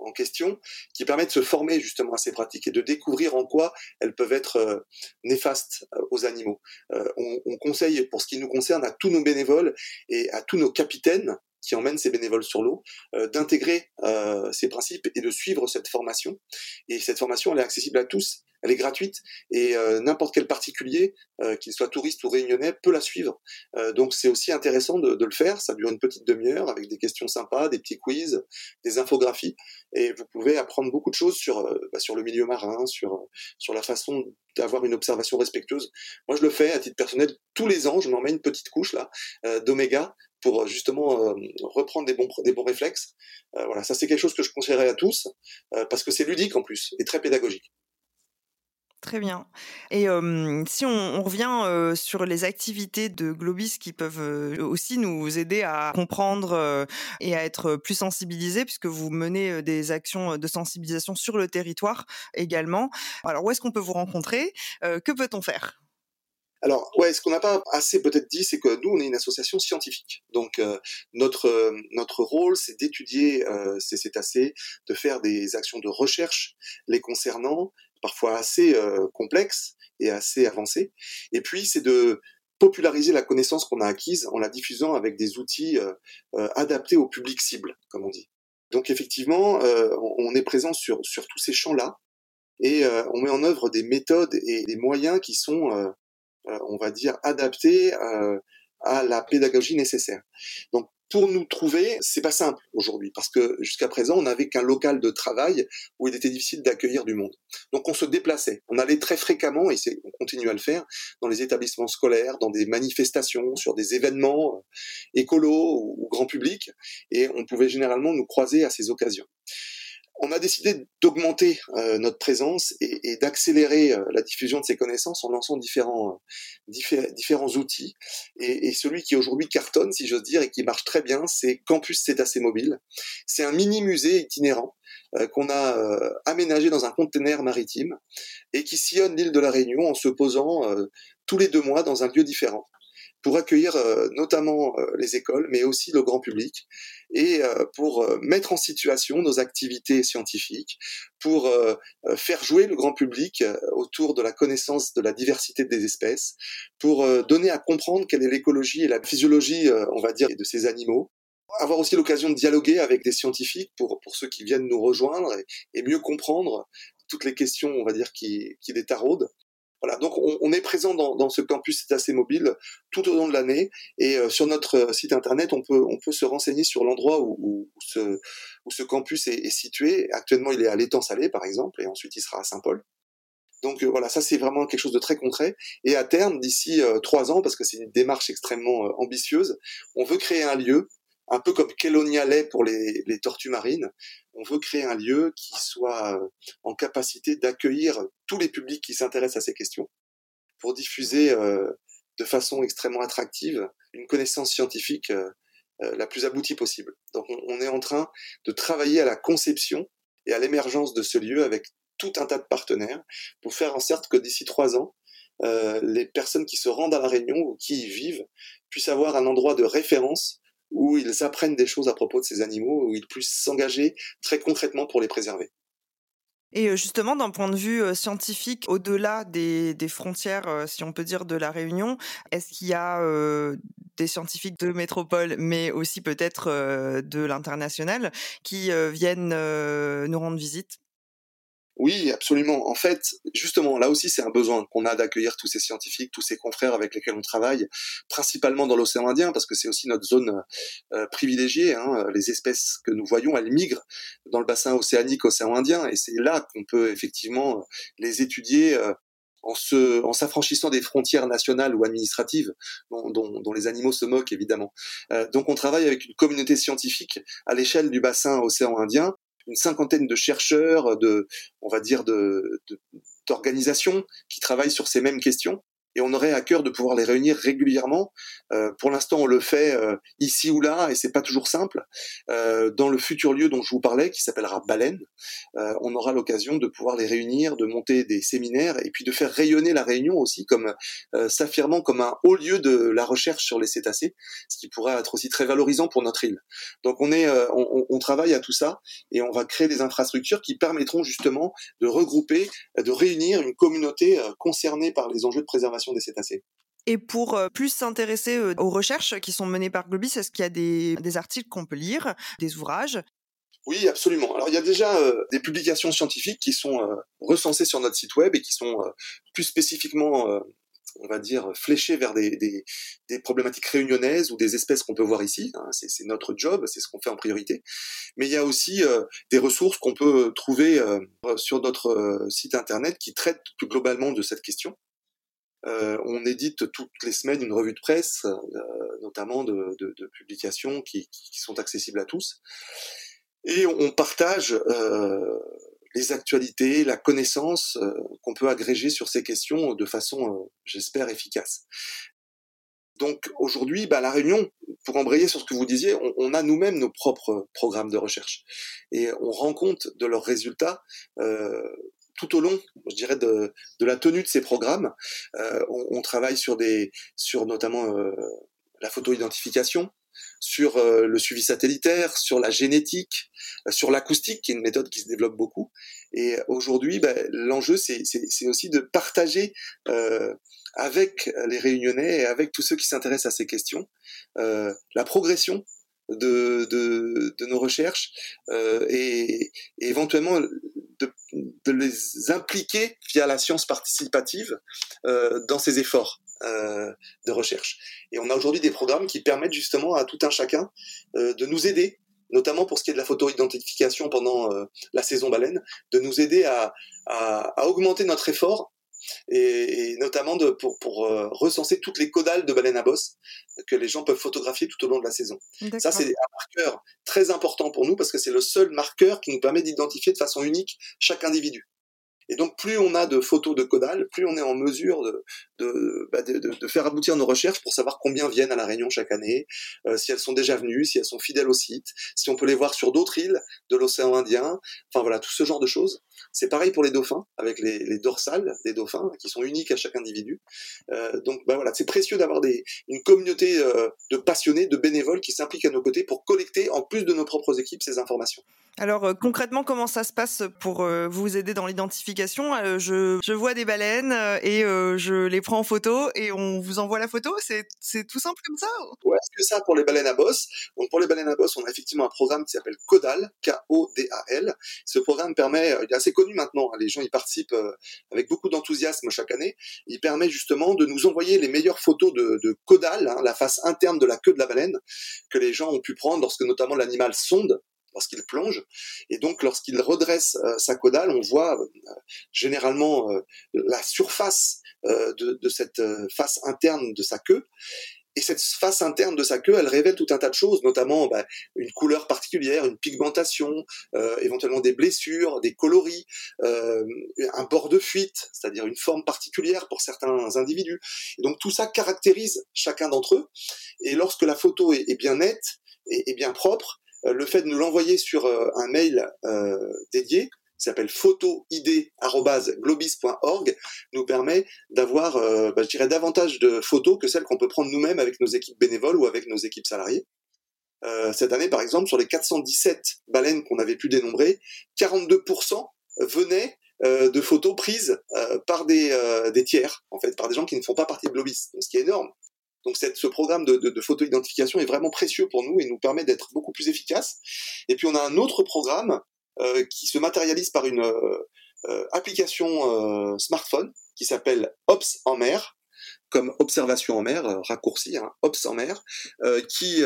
en question, qui permet de se former justement à ces pratiques et de découvrir en quoi elles peuvent être néfastes aux animaux. On, on, conseille, pour ce qui nous concerne, à tous nos bénévoles et à tous nos capitaines qui emmène ces bénévoles sur l'eau, euh, d'intégrer euh, ces principes et de suivre cette formation. Et cette formation, elle est accessible à tous, elle est gratuite et euh, n'importe quel particulier, qu'il soit touriste ou réunionnais, peut la suivre. donc c'est aussi intéressant de, de, le faire. Ça dure une petite demi-heure avec des questions sympas, des petits quiz, des infographies, et vous pouvez apprendre beaucoup de choses sur bah, sur le milieu marin, sur sur la façon d'avoir une observation respectueuse. Moi, je le fais à titre personnel tous les ans. Je m'en mets une petite couche là d'oméga pour justement reprendre des bons, réflexes. voilà, ça c'est quelque chose que je conseillerais à tous, parce que c'est ludique en plus et très pédagogique. Très bien. Et si on, revient sur les activités de Globis qui peuvent aussi nous aider à comprendre et à être plus sensibilisés, puisque vous menez des actions de sensibilisation sur le territoire également. Alors, où est-ce qu'on peut vous rencontrer? Que peut-on faire? Alors, ouais, ce qu'on n'a pas assez peut-être dit, c'est que nous, on est une association scientifique. Donc, notre notre rôle, c'est d'étudier ces cétacés, de faire des actions de recherche les concernant, parfois assez euh, complexe et assez avancé. Et puis, c'est de populariser la connaissance qu'on a acquise en la diffusant avec des outils euh, euh, adaptés au public cible, comme on dit. Donc effectivement, on est présent sur, sur tous ces champs-là et on met en œuvre des méthodes et des moyens qui sont, on va dire, adaptés à la pédagogie nécessaire. Donc pour nous trouver, c'est pas simple aujourd'hui parce que jusqu'à présent, on n'avait qu'un local de travail où il était difficile d'accueillir du monde. Donc on se déplaçait. On allait très fréquemment, et on continue à le faire, dans les établissements scolaires, dans des manifestations, sur des événements euh, écolos ou grand public, et on pouvait généralement nous croiser à ces occasions on a décidé d'augmenter euh, notre présence et, d'accélérer euh, la diffusion de ces connaissances en lançant différents, euh, différents outils. Et, celui qui aujourd'hui cartonne, si j'ose dire, et qui marche très bien, c'est Campus Cétacé Mobile. C'est un mini musée itinérant qu'on a aménagé dans un conteneur maritime et qui sillonne l'île de la Réunion en se posant tous les deux mois dans un lieu différent pour accueillir euh, notamment euh, les écoles, mais aussi le grand public, et euh, pour mettre en situation nos activités scientifiques, pour faire jouer le grand public autour de la connaissance de la diversité des espèces, pour donner à comprendre quelle est l'écologie et la physiologie, on va dire, de ces animaux, avoir aussi l'occasion de dialoguer avec des scientifiques pour, pour ceux qui viennent nous rejoindre et, mieux comprendre toutes les questions, on va dire, qui, qui les taraudent. Voilà, donc on, est présent dans, ce campus c'est assez mobile tout au long de l'année et euh, sur notre euh, site internet on peut on peut se renseigner sur l'endroit où, ce, campus est, situé. Actuellement il est à l'étang salé par exemple et ensuite il sera à Saint-Paul. Donc euh, voilà, ça c'est vraiment quelque chose de très concret. Et à terme, d'ici trois ans, parce que c'est une démarche extrêmement ambitieuse, on veut créer un lieu un peu comme Kelonia l'est pour les, tortues marines, on veut créer un lieu qui soit euh, en capacité d'accueillir tous les publics qui s'intéressent à ces questions pour diffuser euh, de façon extrêmement attractive une connaissance scientifique euh, la plus aboutie possible. Donc on, est en train de travailler à la conception et à l'émergence de ce lieu avec tout un tas de partenaires pour faire en sorte que d'ici trois ans, les personnes qui se rendent à la Réunion ou qui y vivent puissent avoir un endroit de référence où ils apprennent des choses à propos de ces animaux, où ils puissent s'engager très concrètement pour les préserver. Et justement, d'un point de vue scientifique, au-delà des, frontières, si on peut dire, de la Réunion, est-ce qu'il y a des scientifiques de métropole, mais aussi peut-être de l'international, qui viennent nous rendre visite? Oui, absolument. En fait, justement, là aussi, c'est un besoin qu'on a d'accueillir tous ces scientifiques, tous ces confrères avec lesquels on travaille, principalement dans l'océan Indien, parce que c'est aussi notre zone euh, privilégiée. Hein. Les espèces que nous voyons, elles migrent dans le bassin océanique, océan Indien, et c'est là qu'on peut effectivement les étudier. Euh, en, s'affranchissant des frontières nationales ou administratives dont les animaux se moquent évidemment. Euh, donc on travaille avec une communauté scientifique à l'échelle du bassin océan Indien une cinquantaine de chercheurs, de, on va dire, d'organisations qui travaillent sur ces mêmes questions et on aurait à cœur de pouvoir les réunir régulièrement. Euh, pour l'instant, on le fait euh, ici ou là, et c'est pas toujours simple. Euh, dans le futur lieu dont je vous parlais, qui s'appellera Baleine, on aura l'occasion de pouvoir les réunir, de monter des séminaires, et puis de faire rayonner la Réunion aussi comme s'affirmant comme un haut lieu de la recherche sur les cétacés, ce qui pourrait être aussi très valorisant pour notre île. Donc on est, on, on travaille à tout ça, et on va créer des infrastructures qui permettront justement de regrouper, de réunir une communauté concernée par les enjeux de préservation des cétacés. Et pour euh, plus s'intéresser euh, aux recherches qui sont menées par Globis, est-ce qu'il y a des, articles qu'on peut lire, des ouvrages? Oui, absolument. Alors il y a déjà euh, des publications scientifiques qui sont recensées sur notre site web et qui sont plus spécifiquement, on va dire, fléchées vers des, problématiques réunionnaises ou des espèces qu'on peut voir ici. Hein. C'est notre job, c'est ce qu'on fait en priorité. Mais il y a aussi des ressources qu'on peut trouver sur notre site internet qui traitent plus globalement de cette question. Euh, on édite toutes les semaines une revue de presse, euh, notamment de, publications qui, sont accessibles à tous. Et on partage les actualités, la connaissance qu'on peut agréger sur ces questions de façon, j'espère, efficace. Donc aujourd'hui, bah, la Réunion, pour embrayer sur ce que vous disiez, on, a nous-mêmes nos propres programmes de recherche et on rend compte de leurs résultats euh, tout au long, je dirais, de, la tenue de ces programmes. Euh, on, travaille sur des, sur notamment euh, la photo-identification, sur euh, le suivi satellitaire, sur la génétique, sur l'acoustique, qui est une méthode qui se développe beaucoup. Et aujourd'hui, ben, l'enjeu, c'est aussi de partager avec les Réunionnais et avec tous ceux qui s'intéressent à ces questions la progression de, de, nos recherches et, éventuellement de, de, les impliquer via la science participative dans ces efforts. Euh, de recherche. Et on a aujourd'hui des programmes qui permettent justement à tout un chacun euh, de nous aider, notamment pour ce qui est de la photo-identification pendant euh, la saison baleine, de nous aider à, à, augmenter notre effort et, notamment de, pour, pour recenser toutes les caudales de baleines à bosse que les gens peuvent photographier tout au long de la saison. Ça, c'est un marqueur très important pour nous parce que c'est le seul marqueur qui nous permet d'identifier de façon unique chaque individu. Et donc, plus on a de photos de caudales, plus on est en mesure de, bah, de, de, de, faire aboutir nos recherches pour savoir combien viennent à La Réunion chaque année, euh, si elles sont déjà venues, si elles sont fidèles au site, si on peut les voir sur d'autres îles de l'océan Indien, enfin voilà, tout ce genre de choses. C'est pareil pour les dauphins, avec les, les, dorsales des dauphins, qui sont uniques à chaque individu. Euh, donc bah voilà, c'est précieux d'avoir une communauté euh, de passionnés, de bénévoles qui s'impliquent à nos côtés pour collecter, en plus de nos propres équipes, ces informations. Alors concrètement, comment ça se passe pour vous aider dans l'identification euh, je, vois des baleines et je les prends en photo et on vous envoie la photo C'est tout simple comme ça Ouais, c'est que ça pour les baleines à bosse. Pour les baleines à bosse, on a effectivement un programme qui s'appelle Codal, K-O-D-A-L. Ce programme permet, il est assez connu maintenant, hein, les gens y participent avec beaucoup d'enthousiasme chaque année. Il permet justement de nous envoyer les meilleures photos de, de hein, la face interne de la queue de la baleine, que les gens ont pu prendre lorsque notamment l'animal sonde lorsqu'il plonge. Et donc, lorsqu'il redresse euh, sa caudale, on voit euh, généralement euh, la surface de, cette face interne de sa queue. Et cette face interne de sa queue, elle révèle tout un tas de choses, notamment bah, une couleur particulière, une pigmentation, éventuellement des blessures, des coloris, un bord de fuite, c'est-à-dire une forme particulière pour certains individus. Et donc tout ça caractérise chacun d'entre eux. Et lorsque la photo est, bien nette et bien propre, le fait de nous l'envoyer sur euh, un mail euh, dédié, qui s'appelle photoid.globis.org, nous permet d'avoir, bah, je dirais, davantage de photos que celles qu'on peut prendre nous-mêmes avec nos équipes bénévoles ou avec nos équipes salariées. cette année, par exemple, sur les 417 baleines qu'on avait pu dénombrer, 42% venaient de photos prises par des, des, tiers, en fait, par des gens qui ne font pas partie de Globis, ce qui est énorme. Donc ce programme de, photo-identification est vraiment précieux pour nous et nous permet d'être beaucoup plus efficaces. Et puis on a un autre programme euh, qui se matérialise par une euh, euh, application smartphone qui s'appelle Ops en mer, comme observation en mer, raccourci, hein, Ops en mer, qui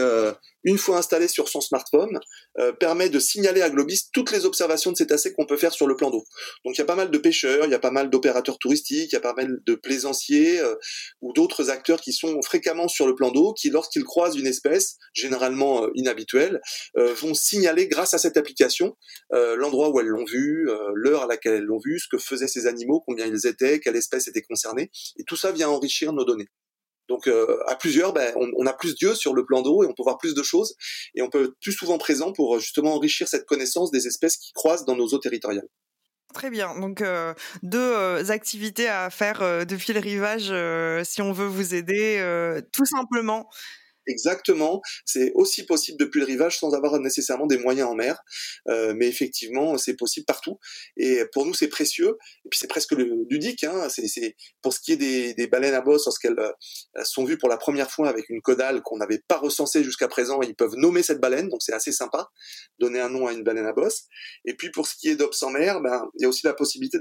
une fois installé sur son smartphone, euh, permet de signaler à Globis toutes les observations de cétacés qu'on peut faire sur le plan d'eau. Donc il y a pas mal de pêcheurs, il y a pas mal d'opérateurs touristiques, il y a pas mal de plaisanciers euh, ou d'autres acteurs qui sont fréquemment sur le plan d'eau, qui lorsqu'ils croisent une espèce, généralement euh, inhabituelle, vont signaler grâce à cette application l'endroit où elles l'ont vu, l'heure à laquelle elles l'ont vu, ce que faisaient ces animaux, combien ils étaient, quelle espèce était concernée, et tout ça vient enrichir nos données. Donc euh, à plusieurs, ben, on, a plus d'yeux sur le plan d'eau et on peut voir plus de choses et on peut être plus souvent présent pour euh, justement enrichir cette connaissance des espèces qui croisent dans nos eaux territoriales. Très bien. Donc, euh, deux activités à faire depuis le rivage si on veut vous aider, tout simplement. Exactement, c'est aussi possible depuis le rivage sans avoir nécessairement des moyens en mer, euh, mais effectivement c'est possible partout. Et pour nous c'est précieux. Et puis c'est presque ludique. Hein. C'est pour ce qui est des, des baleines à bosse lorsqu'elles euh, sont vues pour la première fois avec une caudale qu'on n'avait pas recensée jusqu'à présent, ils peuvent nommer cette baleine, donc c'est assez sympa, donner un nom à une baleine à bosse. Et puis pour ce qui est d'Obs en mer, ben il y a aussi la possibilité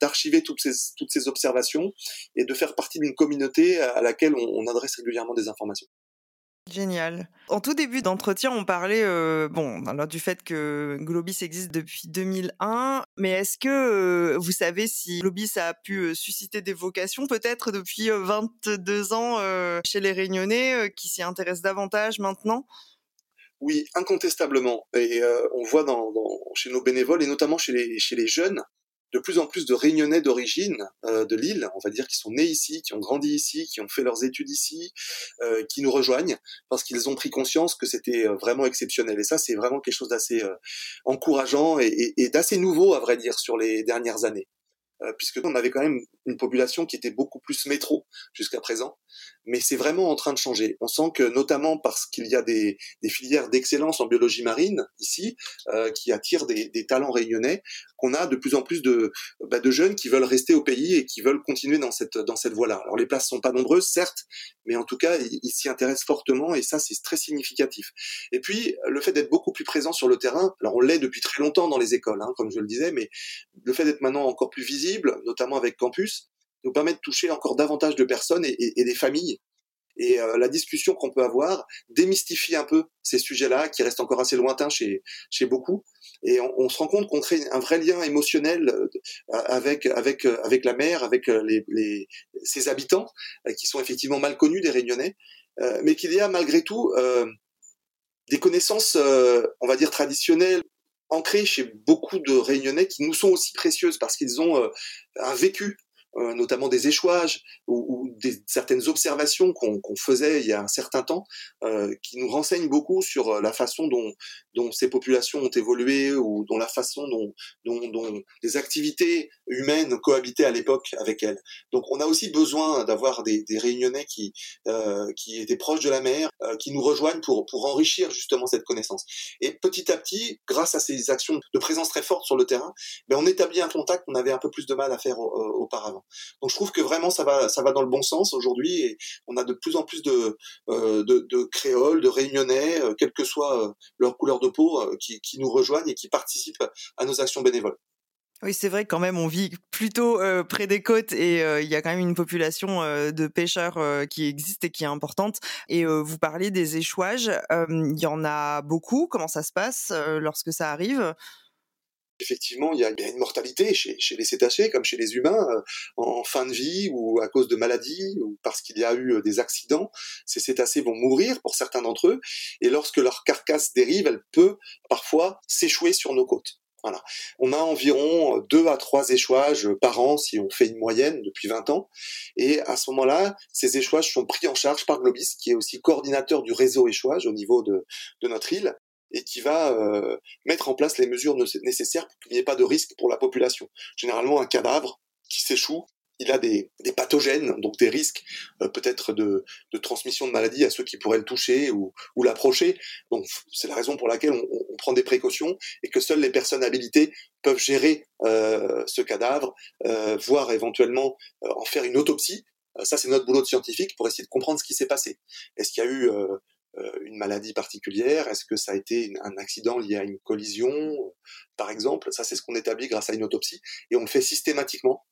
d'archiver toutes ces toutes ces observations et de faire partie d'une communauté à laquelle on adresse régulièrement des informations. Génial. En tout début d'entretien, on parlait euh, bon alors du fait que Globis existe depuis 2001, mais est-ce que euh, vous savez si Globis a pu euh, susciter des vocations peut-être depuis 22 ans chez les Réunionnais qui s'y intéressent davantage maintenant? Oui, incontestablement. Et on voit chez nos bénévoles et notamment chez les jeunes de plus en plus de Réunionnais d'origine euh, de l'île, on va dire, qui sont nés ici, qui ont grandi ici, qui ont fait leurs études ici, euh, qui nous rejoignent parce qu'ils ont pris conscience que c'était euh, vraiment exceptionnel. Et ça, c'est vraiment quelque chose d'assez encourageant et, et d'assez nouveau, à vrai dire, sur les dernières années. Euh, puisque on avait quand même une population qui était beaucoup plus métro jusqu'à présent, mais c'est vraiment en train de changer. On sent que notamment parce qu'il y a des, filières d'excellence en biologie marine ici, euh, qui attirent des, talents réunionnais, qu'on a de plus en plus de, bah, de jeunes qui veulent rester au pays et qui veulent continuer dans cette, dans cette voie-là. Alors les places sont pas nombreuses, certes, mais en tout cas, ils s'y intéressent fortement et ça, c'est très significatif. Et puis, le fait d'être beaucoup plus présent sur le terrain, alors on l'est depuis très longtemps dans les écoles, hein, comme je le disais, mais le fait d'être maintenant encore plus visible, notamment avec Campus, nous permet de toucher encore davantage de personnes et, des familles. Et euh, la discussion qu'on peut avoir démystifie un peu ces sujets-là, qui restent encore assez lointains chez, chez beaucoup. Et on, on se rend compte qu'on crée un vrai lien émotionnel euh, avec, avec, euh, avec la mer, avec les, les, ses habitants, qui sont effectivement mal connus des Réunionnais, mais qu'il y a malgré tout des connaissances, on va dire, traditionnelles ancrées chez beaucoup de Réunionnais qui nous sont aussi précieuses parce qu'ils ont euh, un vécu euh, notamment des échouages ou, des, certaines observations qu'on faisait il y a un certain temps, euh, qui nous renseignent beaucoup sur euh, la façon dont, dont ces populations ont évolué ou dont la façon dont, dont, dont les activités humaines cohabitaient à l'époque avec elles. Donc on a aussi besoin d'avoir des, des, réunionnais qui, euh, qui étaient proches de la mer, euh, qui nous rejoignent pour, pour enrichir justement cette connaissance. Et petit à petit, grâce à ces actions de présence très forte sur le terrain, ben on établit un contact qu'on avait un peu plus de mal à faire auparavant. Donc je trouve que vraiment ça va, ça va dans le bon sens aujourd'hui et on a de plus en plus de, euh, créoles, de réunionnais, euh, quelle que soit euh, leur couleur de peau, qui, nous rejoignent et qui participent à nos actions bénévoles. Oui, c'est vrai quand même, on vit plutôt près des côtes et il y a quand même une population de pêcheurs qui existe et qui est importante. Et vous parlez des échouages, il y en a beaucoup. Comment ça se passe lorsque ça arrive? Effectivement, il y, a, une mortalité chez, les cétacés comme chez les humains euh, en fin de vie ou à cause de maladies ou parce qu'il y a eu euh, des accidents. Ces cétacés vont mourir pour certains d'entre eux et lorsque leur carcasse dérive, elle peut parfois s'échouer sur nos côtes. Voilà. On a environ deux à trois échouages par an si on fait une moyenne depuis 20 ans. Et à ce moment-là, ces échouages sont pris en charge par Globis, qui est aussi coordinateur du réseau échouage au niveau de notre île et qui va euh, mettre en place les mesures nécessaires pour qu'il n'y ait pas de risque pour la population. Généralement, un cadavre qui s'échoue, il a des, pathogènes, donc des risques euh, peut-être de, transmission de maladie à ceux qui pourraient le toucher ou, l'approcher. Donc c'est la raison pour laquelle on, prend des précautions et que seules les personnes habilitées peuvent gérer euh, ce cadavre, voire éventuellement en faire une autopsie. ça c'est notre boulot de scientifique pour essayer de comprendre ce qui s'est passé. Est-ce qu'il y a eu une maladie particulière? Est-ce que ça a été un accident lié à une collision, par exemple Ça, c'est ce qu'on établit grâce à une autopsie, et on le fait systématiquement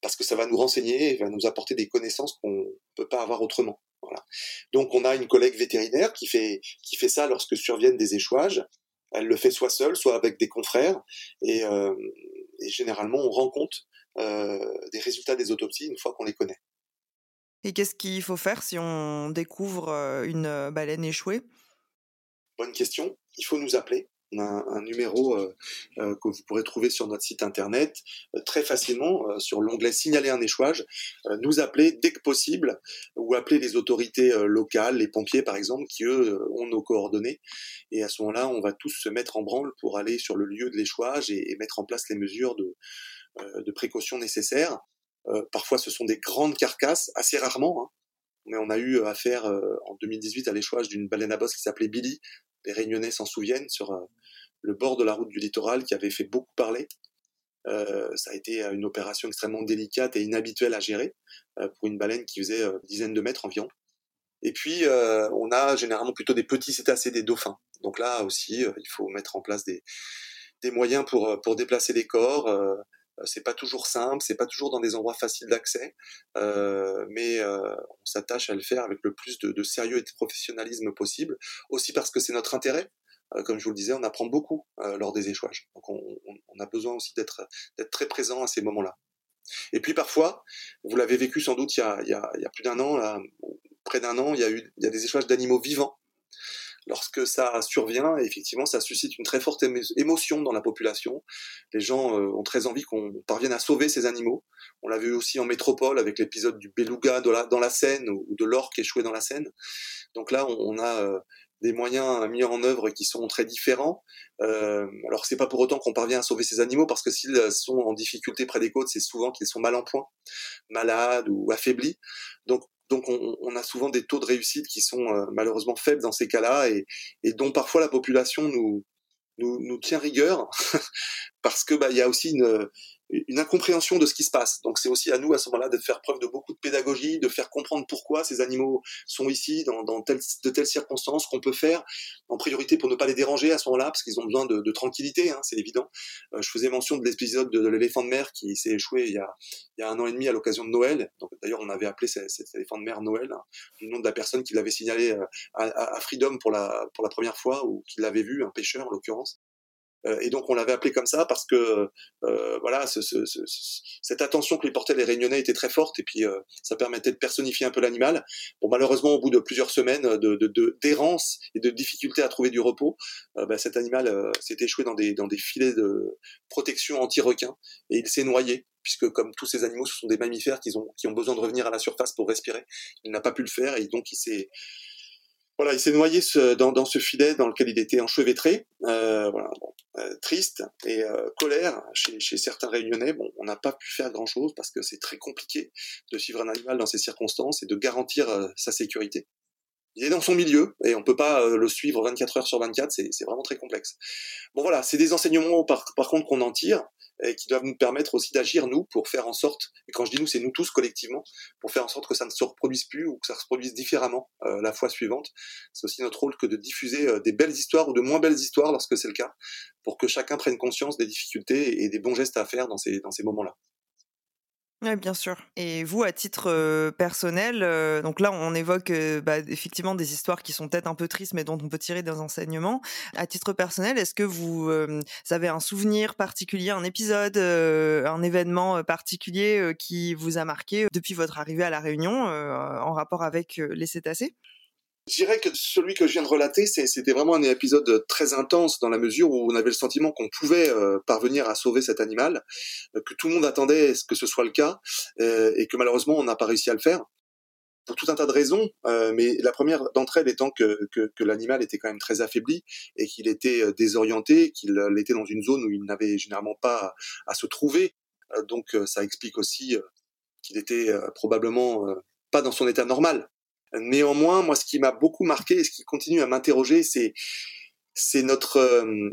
parce que ça va nous renseigner va nous apporter des connaissances qu'on ne peut pas avoir autrement. Voilà. Donc, on a une collègue vétérinaire qui fait qui fait ça lorsque surviennent des échouages. Elle le fait soit seule, soit avec des confrères, et, euh, et généralement, on rend compte euh, des résultats des autopsies une fois qu'on les connaît. Et qu'est-ce qu'il faut faire si on découvre une baleine échouée? Bonne question. Il faut nous appeler. On a un, numéro que vous pourrez trouver sur notre site internet très facilement sur l'onglet signaler un échouage. nous appeler dès que possible ou appeler les autorités locales, les pompiers par exemple, qui eux ont nos coordonnées. Et à ce moment-là, on va tous se mettre en branle pour aller sur le lieu de l'échouage et, mettre en place les mesures de, de précaution nécessaires. Euh, parfois, ce sont des grandes carcasses, assez rarement. Hein. Mais on a eu euh, affaire euh, en 2018 à l'échouage d'une baleine à bosse qui s'appelait Billy. Les Réunionnais s'en souviennent sur le bord de la route du littoral qui avait fait beaucoup parler. ça a été une opération extrêmement délicate et inhabituelle à gérer pour une baleine qui faisait une dizaine de mètres environ. Et puis, on a généralement plutôt des petits cétacés, des dauphins. Donc là aussi, il faut mettre en place des, des moyens pour, pour déplacer les corps, c'est pas toujours simple, c'est pas toujours dans des endroits faciles d'accès, mais on s'attache à le faire avec le plus de, de, sérieux et de professionnalisme possible, aussi parce que c'est notre intérêt. comme je vous le disais, on apprend beaucoup lors des échouages. Donc on, on, on a besoin aussi d'être très présent à ces moments-là. Et puis parfois, vous l'avez vécu sans doute il y a, il y a, il y a plus d'un an, là, près d'un an, il y a eu il y a des échouages d'animaux vivants. Lorsque ça survient, effectivement, ça suscite une très forte émotion dans la population. Les gens euh, ont très envie qu'on parvienne à sauver ces animaux. On l'a vu aussi en métropole avec l'épisode du beluga dans la Seine ou de l'orque échoué dans la Seine. Donc là, on, a euh, des moyens mis en œuvre qui sont très différents. Euh, alors c'est pas pour autant qu'on parvient à sauver ces animaux parce que s'ils sont en difficulté près des côtes, c'est souvent qu'ils sont mal en point, malades ou affaiblis. Donc donc on, a souvent des taux de réussite qui sont euh, malheureusement faibles dans ces cas-là et, dont parfois la population nous tient rigueur. *laughs* Parce que bah y a aussi une une incompréhension de ce qui se passe. Donc c'est aussi à nous à ce moment-là de faire preuve de beaucoup de pédagogie, de faire comprendre pourquoi ces animaux sont ici dans, de telles circonstances, qu'on peut faire en priorité pour ne pas les déranger à ce moment-là, parce qu'ils ont besoin de, tranquillité, hein, c'est évident. Euh, je faisais mention de l'épisode de, l'éléphant de mer qui s'est échoué il y, a, un an et demi à l'occasion de Noël. D'ailleurs on avait appelé cet, éléphant de mer Noël, hein, du nom de la personne qui l'avait signalé euh, à, à, Freedom pour la, pour la première fois, ou qui l'avait vu, un pêcheur en l'occurrence. Euh, et donc on l'avait appelé comme ça parce que euh, voilà, ce, ce, ce, cette attention que lui portaient les Réunionnais était très forte et puis euh, ça permettait de personnifier un peu l'animal. Bon, malheureusement, au bout de plusieurs semaines de, de, d'errance et de difficulté à trouver du repos, bah, cet animal s'est échoué dans des, dans des filets de protection anti-requin et il s'est noyé puisque comme tous ces animaux, ce sont des mammifères qui ont, qui ont besoin de revenir à la surface pour respirer. Il n'a pas pu le faire et donc il s'est voilà, il s'est noyé dans, ce filet dans lequel il était enchevêtré. Euh, voilà, bon, euh, triste et euh, colère chez, certains réunionnais. Bon, on n'a pas pu faire grand-chose parce que c'est très compliqué de suivre un animal dans ces circonstances et de garantir euh, sa sécurité. Il est dans son milieu et on peut pas euh, le suivre 24 heures sur 24. C'est vraiment très complexe. Bon voilà, c'est des enseignements par contre qu'on en tire et qui doivent nous permettre aussi d'agir, nous, pour faire en sorte, et quand je dis nous, c'est nous tous collectivement, pour faire en sorte que ça ne se reproduise plus ou que ça se reproduise différemment euh, la fois suivante. C'est aussi notre rôle que de diffuser euh, des belles histoires ou de moins belles histoires lorsque c'est le cas, pour que chacun prenne conscience des difficultés et des bons gestes à faire dans ces, dans ces moments-là. Oui, bien sûr. Et vous, à titre euh, personnel, euh, donc là, on évoque euh, bah, effectivement des histoires qui sont peut-être un peu tristes, mais dont on peut tirer des enseignements. À titre personnel, est-ce que vous, avez un souvenir particulier, un épisode, un événement particulier qui vous a marqué depuis votre arrivée à la Réunion en rapport avec les cétacés? Je dirais que celui que je viens de relater, c'était vraiment un épisode très intense dans la mesure où on avait le sentiment qu'on pouvait euh, parvenir à sauver cet animal, euh, que tout le monde attendait que ce soit le cas, euh, et que malheureusement on n'a pas réussi à le faire pour tout un tas de raisons, mais la première d'entre elles étant que, l'animal était quand même très affaibli et qu'il était désorienté, qu'il était dans une zone où il n'avait généralement pas à, se trouver. donc ça explique aussi qu'il était probablement pas dans son état normal. Néanmoins, moi, ce qui m'a beaucoup marqué et ce qui continue à m'interroger, c'est c'est notre euh,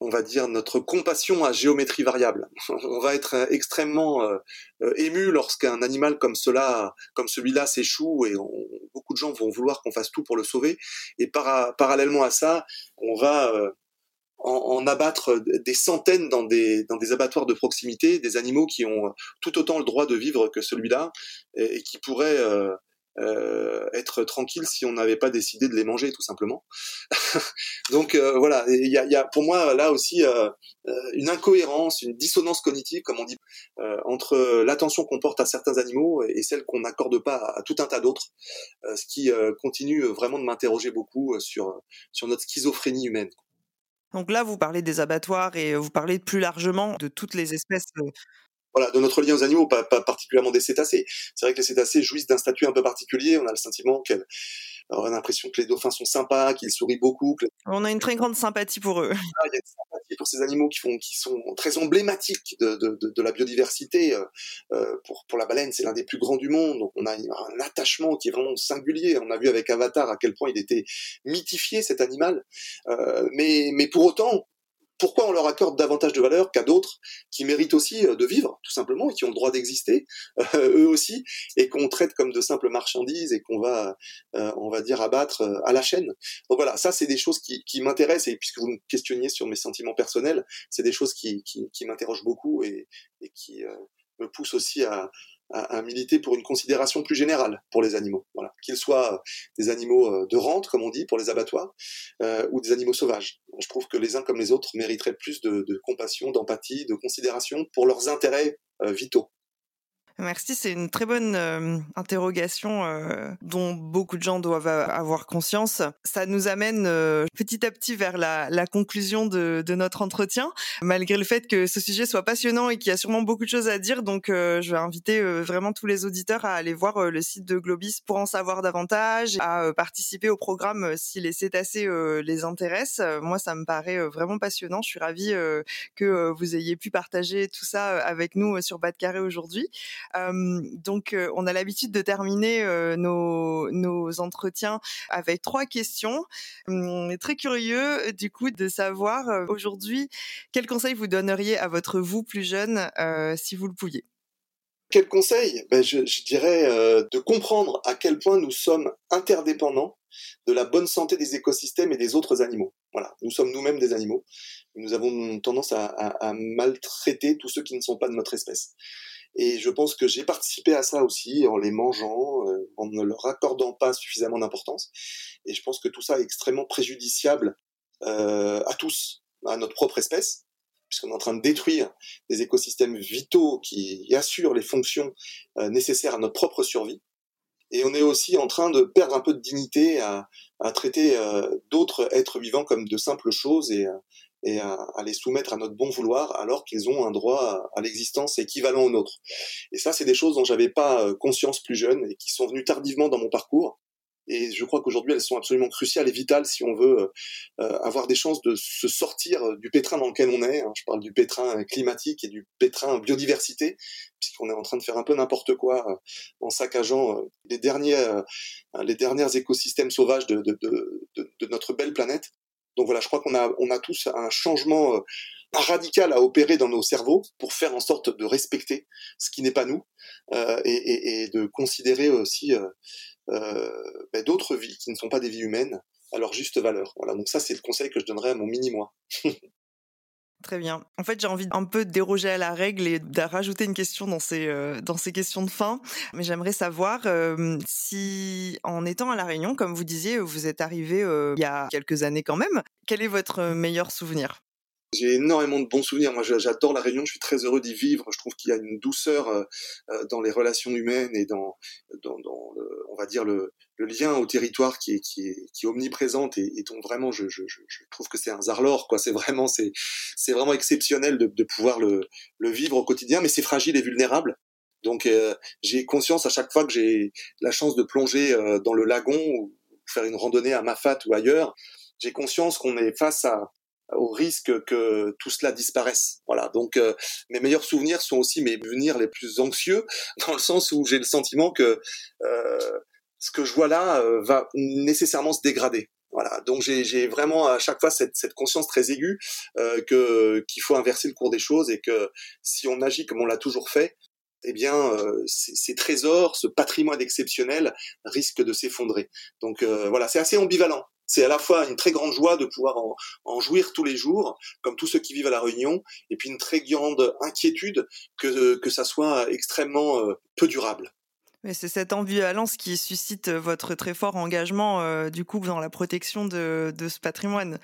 on va dire notre compassion à géométrie variable. *laughs* on va être extrêmement euh, euh, ému lorsqu'un animal comme cela, comme celui-là, s'échoue et beaucoup de gens vont vouloir qu'on fasse tout pour le sauver. Et parallèlement à ça, on va en, abattre des centaines dans des, dans des abattoirs de proximité, des animaux qui ont tout autant le droit de vivre que celui-là et, qui pourraient euh, être tranquille si on n'avait pas décidé de les manger tout simplement. *laughs* Donc euh, voilà, il y a, pour moi là aussi euh, euh, une incohérence, une dissonance cognitive, comme on dit, euh, entre l'attention qu'on porte à certains animaux et celle qu'on n'accorde pas à, tout un tas d'autres, ce qui continue vraiment de m'interroger beaucoup sur sur notre schizophrénie humaine. Donc là, vous parlez des abattoirs et vous parlez plus largement de toutes les espèces voilà, de notre lien aux animaux, pas, pas particulièrement des cétacés. C'est vrai que les cétacés jouissent d'un statut un peu particulier. On a le sentiment qu'elles on a l'impression que les dauphins sont sympas, qu'ils sourient beaucoup. On a une très grande sympathie pour eux. Ah, il y a une sympathie pour ces animaux qui, font, qui sont très emblématiques de, de, de, de la biodiversité. Euh, euh pour, pour la baleine, c'est l'un des plus grands du monde. Donc on a un attachement qui est vraiment singulier. On a vu avec Avatar à quel point il était mythifié cet animal. Euh, mais, mais pour autant, pourquoi on leur accorde davantage de valeur qu'à d'autres qui méritent aussi de vivre, tout simplement, et qui ont le droit d'exister, *laughs* eux aussi, et qu'on traite comme de simples marchandises et qu'on va, on va dire, abattre à la chaîne. Donc voilà, ça c'est des choses qui, m'intéressent, et puisque vous me questionniez sur mes sentiments personnels, c'est des choses qui, qui, m'interrogent beaucoup et, et qui me poussent aussi à, à, militer pour une considération plus générale pour les animaux, voilà, qu'ils soient euh, des animaux euh, de rente, comme on dit, pour les abattoirs, euh, ou des animaux sauvages. Je trouve que les uns comme les autres mériteraient plus de compassion, d'empathie, de considération pour leurs intérêts vitaux. Merci, c'est une très bonne euh, interrogation euh, dont beaucoup de gens doivent avoir conscience. Ça nous amène euh, petit à petit vers la, conclusion de, de, notre entretien, malgré le fait que ce sujet soit passionnant et qu'il y a sûrement beaucoup de choses à dire. Donc, je vais inviter vraiment tous les auditeurs à aller voir le site de Globis pour en savoir davantage, à participer au programme si les cétacés les intéressent. Moi, ça me paraît vraiment passionnant. Je suis ravie que vous ayez pu partager tout ça avec nous sur Bas de Carré aujourd'hui donc, on a l'habitude de terminer nos, entretiens avec trois questions. On est très curieux, du coup, de savoir aujourd'hui quel conseil vous donneriez à votre vous plus jeune, si vous le pouviez? Quel conseil ben je, dirais de comprendre à quel point nous sommes interdépendants de la bonne santé des écosystèmes et des autres animaux. Voilà, nous sommes nous-mêmes des animaux. Nous avons tendance à maltraiter tous ceux qui ne sont pas de notre espèce. Et je pense que j'ai participé à ça aussi en les mangeant, euh, en ne leur accordant pas suffisamment d'importance. Et je pense que tout ça est extrêmement préjudiciable euh, à tous, à notre propre espèce, puisqu'on est en train de détruire des écosystèmes vitaux qui assurent les fonctions euh, nécessaires à notre propre survie. Et on est aussi en train de perdre un peu de dignité à, à traiter euh, d'autres êtres vivants comme de simples choses et, et à, les soumettre à notre bon vouloir alors qu'ils ont un droit à, l'existence équivalent au nôtre. Et ça, c'est des choses dont j'avais pas euh, conscience plus jeune et qui sont venues tardivement dans mon parcours. Et je crois qu'aujourd'hui, elles sont absolument cruciales et vitales si on veut euh, euh, avoir des chances de se sortir du pétrin dans lequel on est. Hein. Je parle du pétrin climatique et du pétrin biodiversité, puisqu'on est en train de faire un peu n'importe quoi en saccageant les derniers, les derniers écosystèmes sauvages de, de, de, de notre belle planète. Donc voilà, je crois qu'on a, tous un changement euh, radical à opérer dans nos cerveaux pour faire en sorte de respecter ce qui n'est pas nous euh, et, de considérer aussi euh, ben, d'autres vies qui ne sont pas des vies humaines à leur juste valeur. Voilà, donc ça c'est le conseil que je donnerais à mon mini-moi. *laughs* Très bien. En fait, j'ai envie un peu de déroger à la règle et de rajouter une question dans ces, euh, dans ces questions de fin. Mais j'aimerais savoir euh, si, en étant à La Réunion, comme vous disiez, vous êtes arrivé euh, il y a quelques années quand même, quel est votre meilleur souvenir? J'ai énormément de bons souvenirs. Moi, j'adore la Réunion. Je suis très heureux d'y vivre. Je trouve qu'il y a une douceur dans les relations humaines et dans, dans, va dire le, le, lien au territoire qui est, qui est, qui est omniprésente et, et dont vraiment je, je, je, trouve que c'est un zarlor. Quoi. C'est vraiment, c'est, c'est vraiment exceptionnel de, de pouvoir le, le vivre au quotidien, mais c'est fragile et vulnérable. Donc, euh, j'ai conscience à chaque fois que j'ai la chance de plonger dans le lagon ou faire une randonnée à Mafat ou ailleurs. J'ai conscience qu'on est face à, au risque que tout cela disparaisse. Voilà. Donc euh, mes meilleurs souvenirs sont aussi mes souvenirs les plus anxieux, *laughs* dans le sens où j'ai le sentiment que euh, ce que je vois là euh, va nécessairement se dégrader. Voilà. Donc j'ai vraiment à chaque fois cette, cette conscience très aiguë euh, que qu'il faut inverser le cours des choses et que si on agit comme on l'a toujours fait, eh bien, euh, ces, ces, trésors, ce patrimoine exceptionnel risque de s'effondrer. Donc euh, voilà, c'est assez ambivalent c'est à la fois une très grande joie de pouvoir en, jouir tous les jours, comme tous ceux qui vivent à la Réunion, et puis une très grande inquiétude que, que ça soit extrêmement euh, peu durable. Mais c'est cette ambivalence qui suscite votre très fort engagement, euh, du coup, dans la protection de, de ce patrimoine.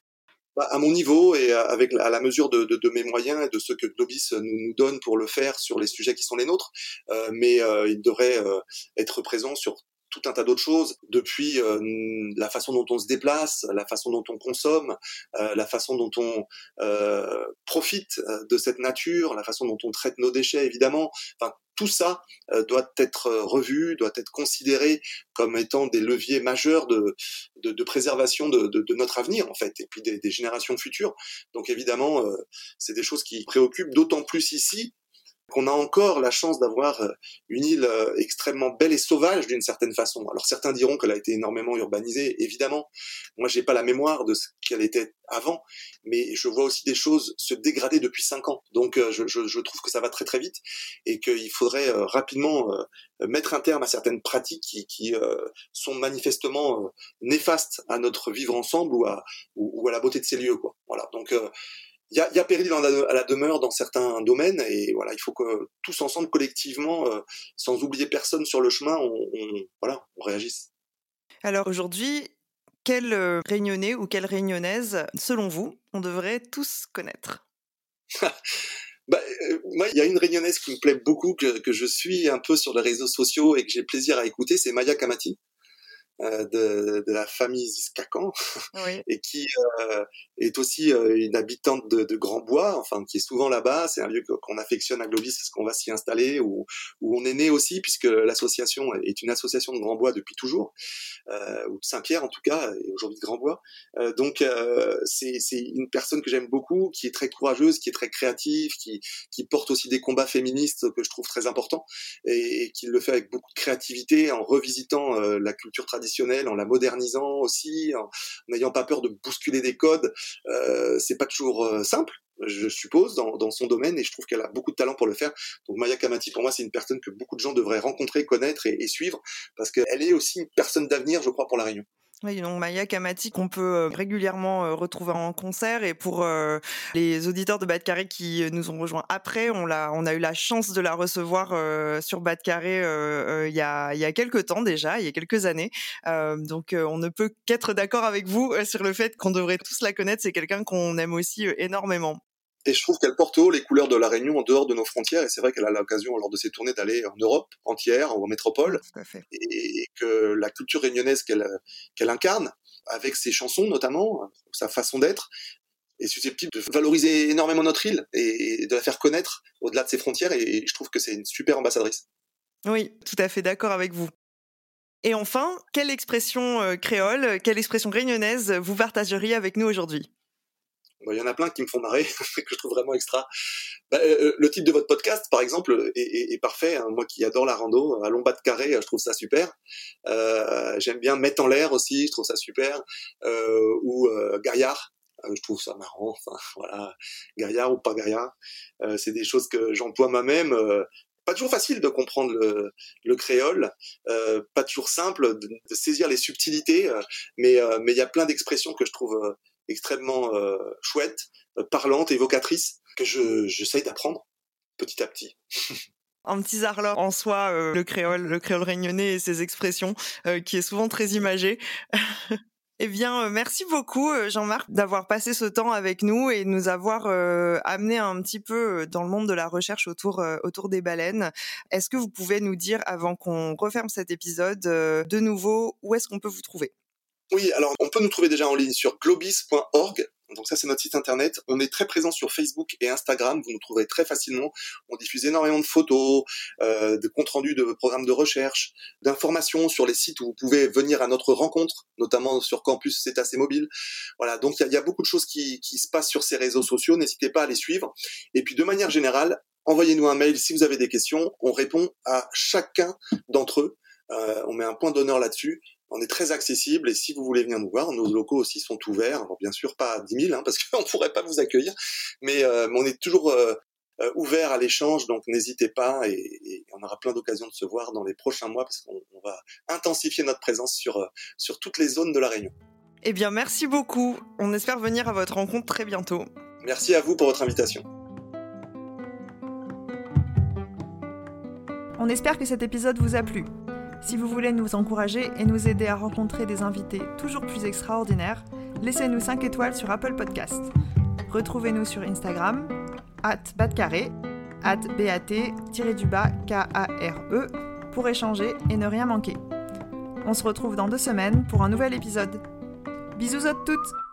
Bah, à mon niveau et avec à la mesure de, de, de, mes moyens et de ce que Globis nous, nous, donne pour le faire sur les sujets qui sont les nôtres, euh, mais euh, il devrait euh, être présent sur tout un tas d'autres choses, depuis euh, la façon dont on se déplace, la façon dont on consomme, euh, la façon dont on euh, profite de cette nature, la façon dont on traite nos déchets, évidemment. Tout ça doit être revu, doit être considéré comme étant des leviers majeurs de, de, de préservation de, de, notre avenir, en fait, et puis des, des générations futures. Donc évidemment, c'est des choses qui préoccupent d'autant plus ici qu'on a encore la chance d'avoir euh, une île euh, extrêmement belle et sauvage d'une certaine façon. Alors certains diront qu'elle a été énormément urbanisée, évidemment. Moi, j'ai pas la mémoire de ce qu'elle était avant, mais je vois aussi des choses se dégrader depuis cinq ans. Donc, euh, je, je, je trouve que ça va très très vite et qu'il faudrait rapidement mettre un terme à certaines pratiques qui, qui sont manifestement néfastes à notre vivre ensemble ou à, ou, à la beauté de ces lieux. Quoi. Voilà. Donc il y a, y a péril à la demeure dans certains domaines et voilà, il faut que tous ensemble, collectivement, euh, sans oublier personne sur le chemin, on, voilà, on réagisse. Alors aujourd'hui, quel euh, réunionnais ou quelle réunionnaise, selon vous, on devrait tous connaître? *laughs* Bah, euh, moi, il y a une réunionnaise qui me plaît beaucoup, que, que, je suis un peu sur les réseaux sociaux et que j'ai plaisir à écouter, c'est Maya Kamati. Euh, de, de, la famille Ziskakan oui. et qui euh, est aussi euh, une habitante de, de Grand Bois, enfin qui est souvent là-bas. C'est un lieu qu'on affectionne à Globis parce qu'on va s'y installer, où, où on est né aussi, puisque l'association est une association de Grand Bois depuis toujours, euh, ou de Saint-Pierre en tout cas, et aujourd'hui de Grand Bois. Euh, donc c'est une personne que j'aime beaucoup, qui est très courageuse, qui est très créative, qui, qui porte aussi des combats féministes que je trouve très importants, et, et qui le fait avec beaucoup de créativité en revisitant la culture traditionnelle en la modernisant aussi, en n'ayant pas peur de bousculer des codes. Euh, c'est pas toujours euh, simple, je suppose, dans, son domaine, et je trouve qu'elle a beaucoup de talent pour le faire. Donc Maya Kamati, pour moi, c'est une personne que beaucoup de gens devraient rencontrer, connaître et, et suivre, parce qu'elle est aussi une personne d'avenir, je crois, pour la Réunion. Oui, donc Maya Kamati qu'on peut euh, régulièrement euh, retrouver en concert et pour euh, les auditeurs de Bad Carré qui nous ont rejoints après, on a, on a eu la chance de la recevoir sur Bad Carré il y a il y a quelques temps déjà, il y a quelques années. donc on ne peut qu'être d'accord avec vous sur le fait qu'on devrait tous la connaître. C'est quelqu'un qu'on aime aussi énormément. Et je trouve qu'elle porte haut les couleurs de la Réunion en dehors de nos frontières. Et c'est vrai qu'elle a l'occasion, lors de ses tournées, d'aller en Europe entière ou en métropole. Et, que la culture réunionnaise qu'elle qu'elle incarne, avec ses chansons notamment, sa façon d'être, est susceptible de valoriser énormément notre île et de la faire connaître au-delà de ses frontières. Et je trouve que c'est une super ambassadrice. Oui, tout à fait d'accord avec vous. Et enfin, quelle expression euh, créole, quelle expression réunionnaise vous partageriez avec nous aujourd'hui? Il y en a plein qui me font marrer, *laughs* que je trouve vraiment extra. Bah, euh, euh, le titre de votre podcast, par exemple, est, parfait. Hein. Moi qui adore la rando, à bas de carré, je trouve ça super. Euh, J'aime bien mettre en l'air aussi, je trouve ça super. Euh, ou euh, Gaillard, je trouve ça marrant. *laughs* Voilà, Gaillard ou pas Gaillard, c'est des choses que j'emploie moi-même pas toujours facile de comprendre le, le créole, euh, pas toujours simple de, saisir les subtilités, mais il y a plein d'expressions que je trouve extrêmement euh, chouette, euh, parlante, évocatrice, que je j'essaye d'apprendre petit à petit. *laughs* un petit arlor en soi, euh, le créole, le créole réunionnais et ses expressions, qui est souvent très imagé. *laughs* Eh bien, merci beaucoup, Jean-Marc, d'avoir passé ce temps avec nous et de nous avoir amené un petit peu dans le monde de la recherche autour, autour des baleines. Est-ce que vous pouvez nous dire, avant qu'on referme cet épisode, de nouveau, où est-ce qu'on peut vous trouver? Oui, alors on peut nous trouver déjà en ligne sur globis.org. Donc ça c'est notre site internet. On est très présent sur Facebook et Instagram. Vous nous trouverez très facilement. On diffuse énormément de photos, euh, de comptes rendus de programmes de recherche, d'informations sur les sites où vous pouvez venir à notre rencontre, notamment sur Campus C'est assez mobile. Voilà, donc il y, a, beaucoup de choses qui, se passent sur ces réseaux sociaux. N'hésitez pas à les suivre. Et puis de manière générale, envoyez-nous un mail si vous avez des questions. On répond à chacun d'entre eux. Euh, on met un point d'honneur là-dessus on est très accessible et si vous voulez venir nous voir, nos locaux aussi sont ouverts. Alors bien sûr pas à 10 000 hein, parce qu'on *laughs* ne pourrait pas vous accueillir, mais, euh, on est toujours euh, euh, ouvert à l'échange, donc n'hésitez pas et, on aura plein d'occasions de se voir dans les prochains mois parce qu'on va intensifier notre présence sur, sur toutes les zones de la Réunion. Eh bien merci beaucoup, on espère venir à votre rencontre très bientôt. Merci à vous pour votre invitation. On espère que cet épisode vous a plu. Si vous voulez nous encourager et nous aider à rencontrer des invités toujours plus extraordinaires, laissez-nous 5 étoiles sur Apple Podcast. Retrouvez-nous sur Instagram, at batcarré, at bat-k-a-r-e, pour échanger et ne rien manquer. On se retrouve dans deux semaines pour un nouvel épisode. Bisous à toutes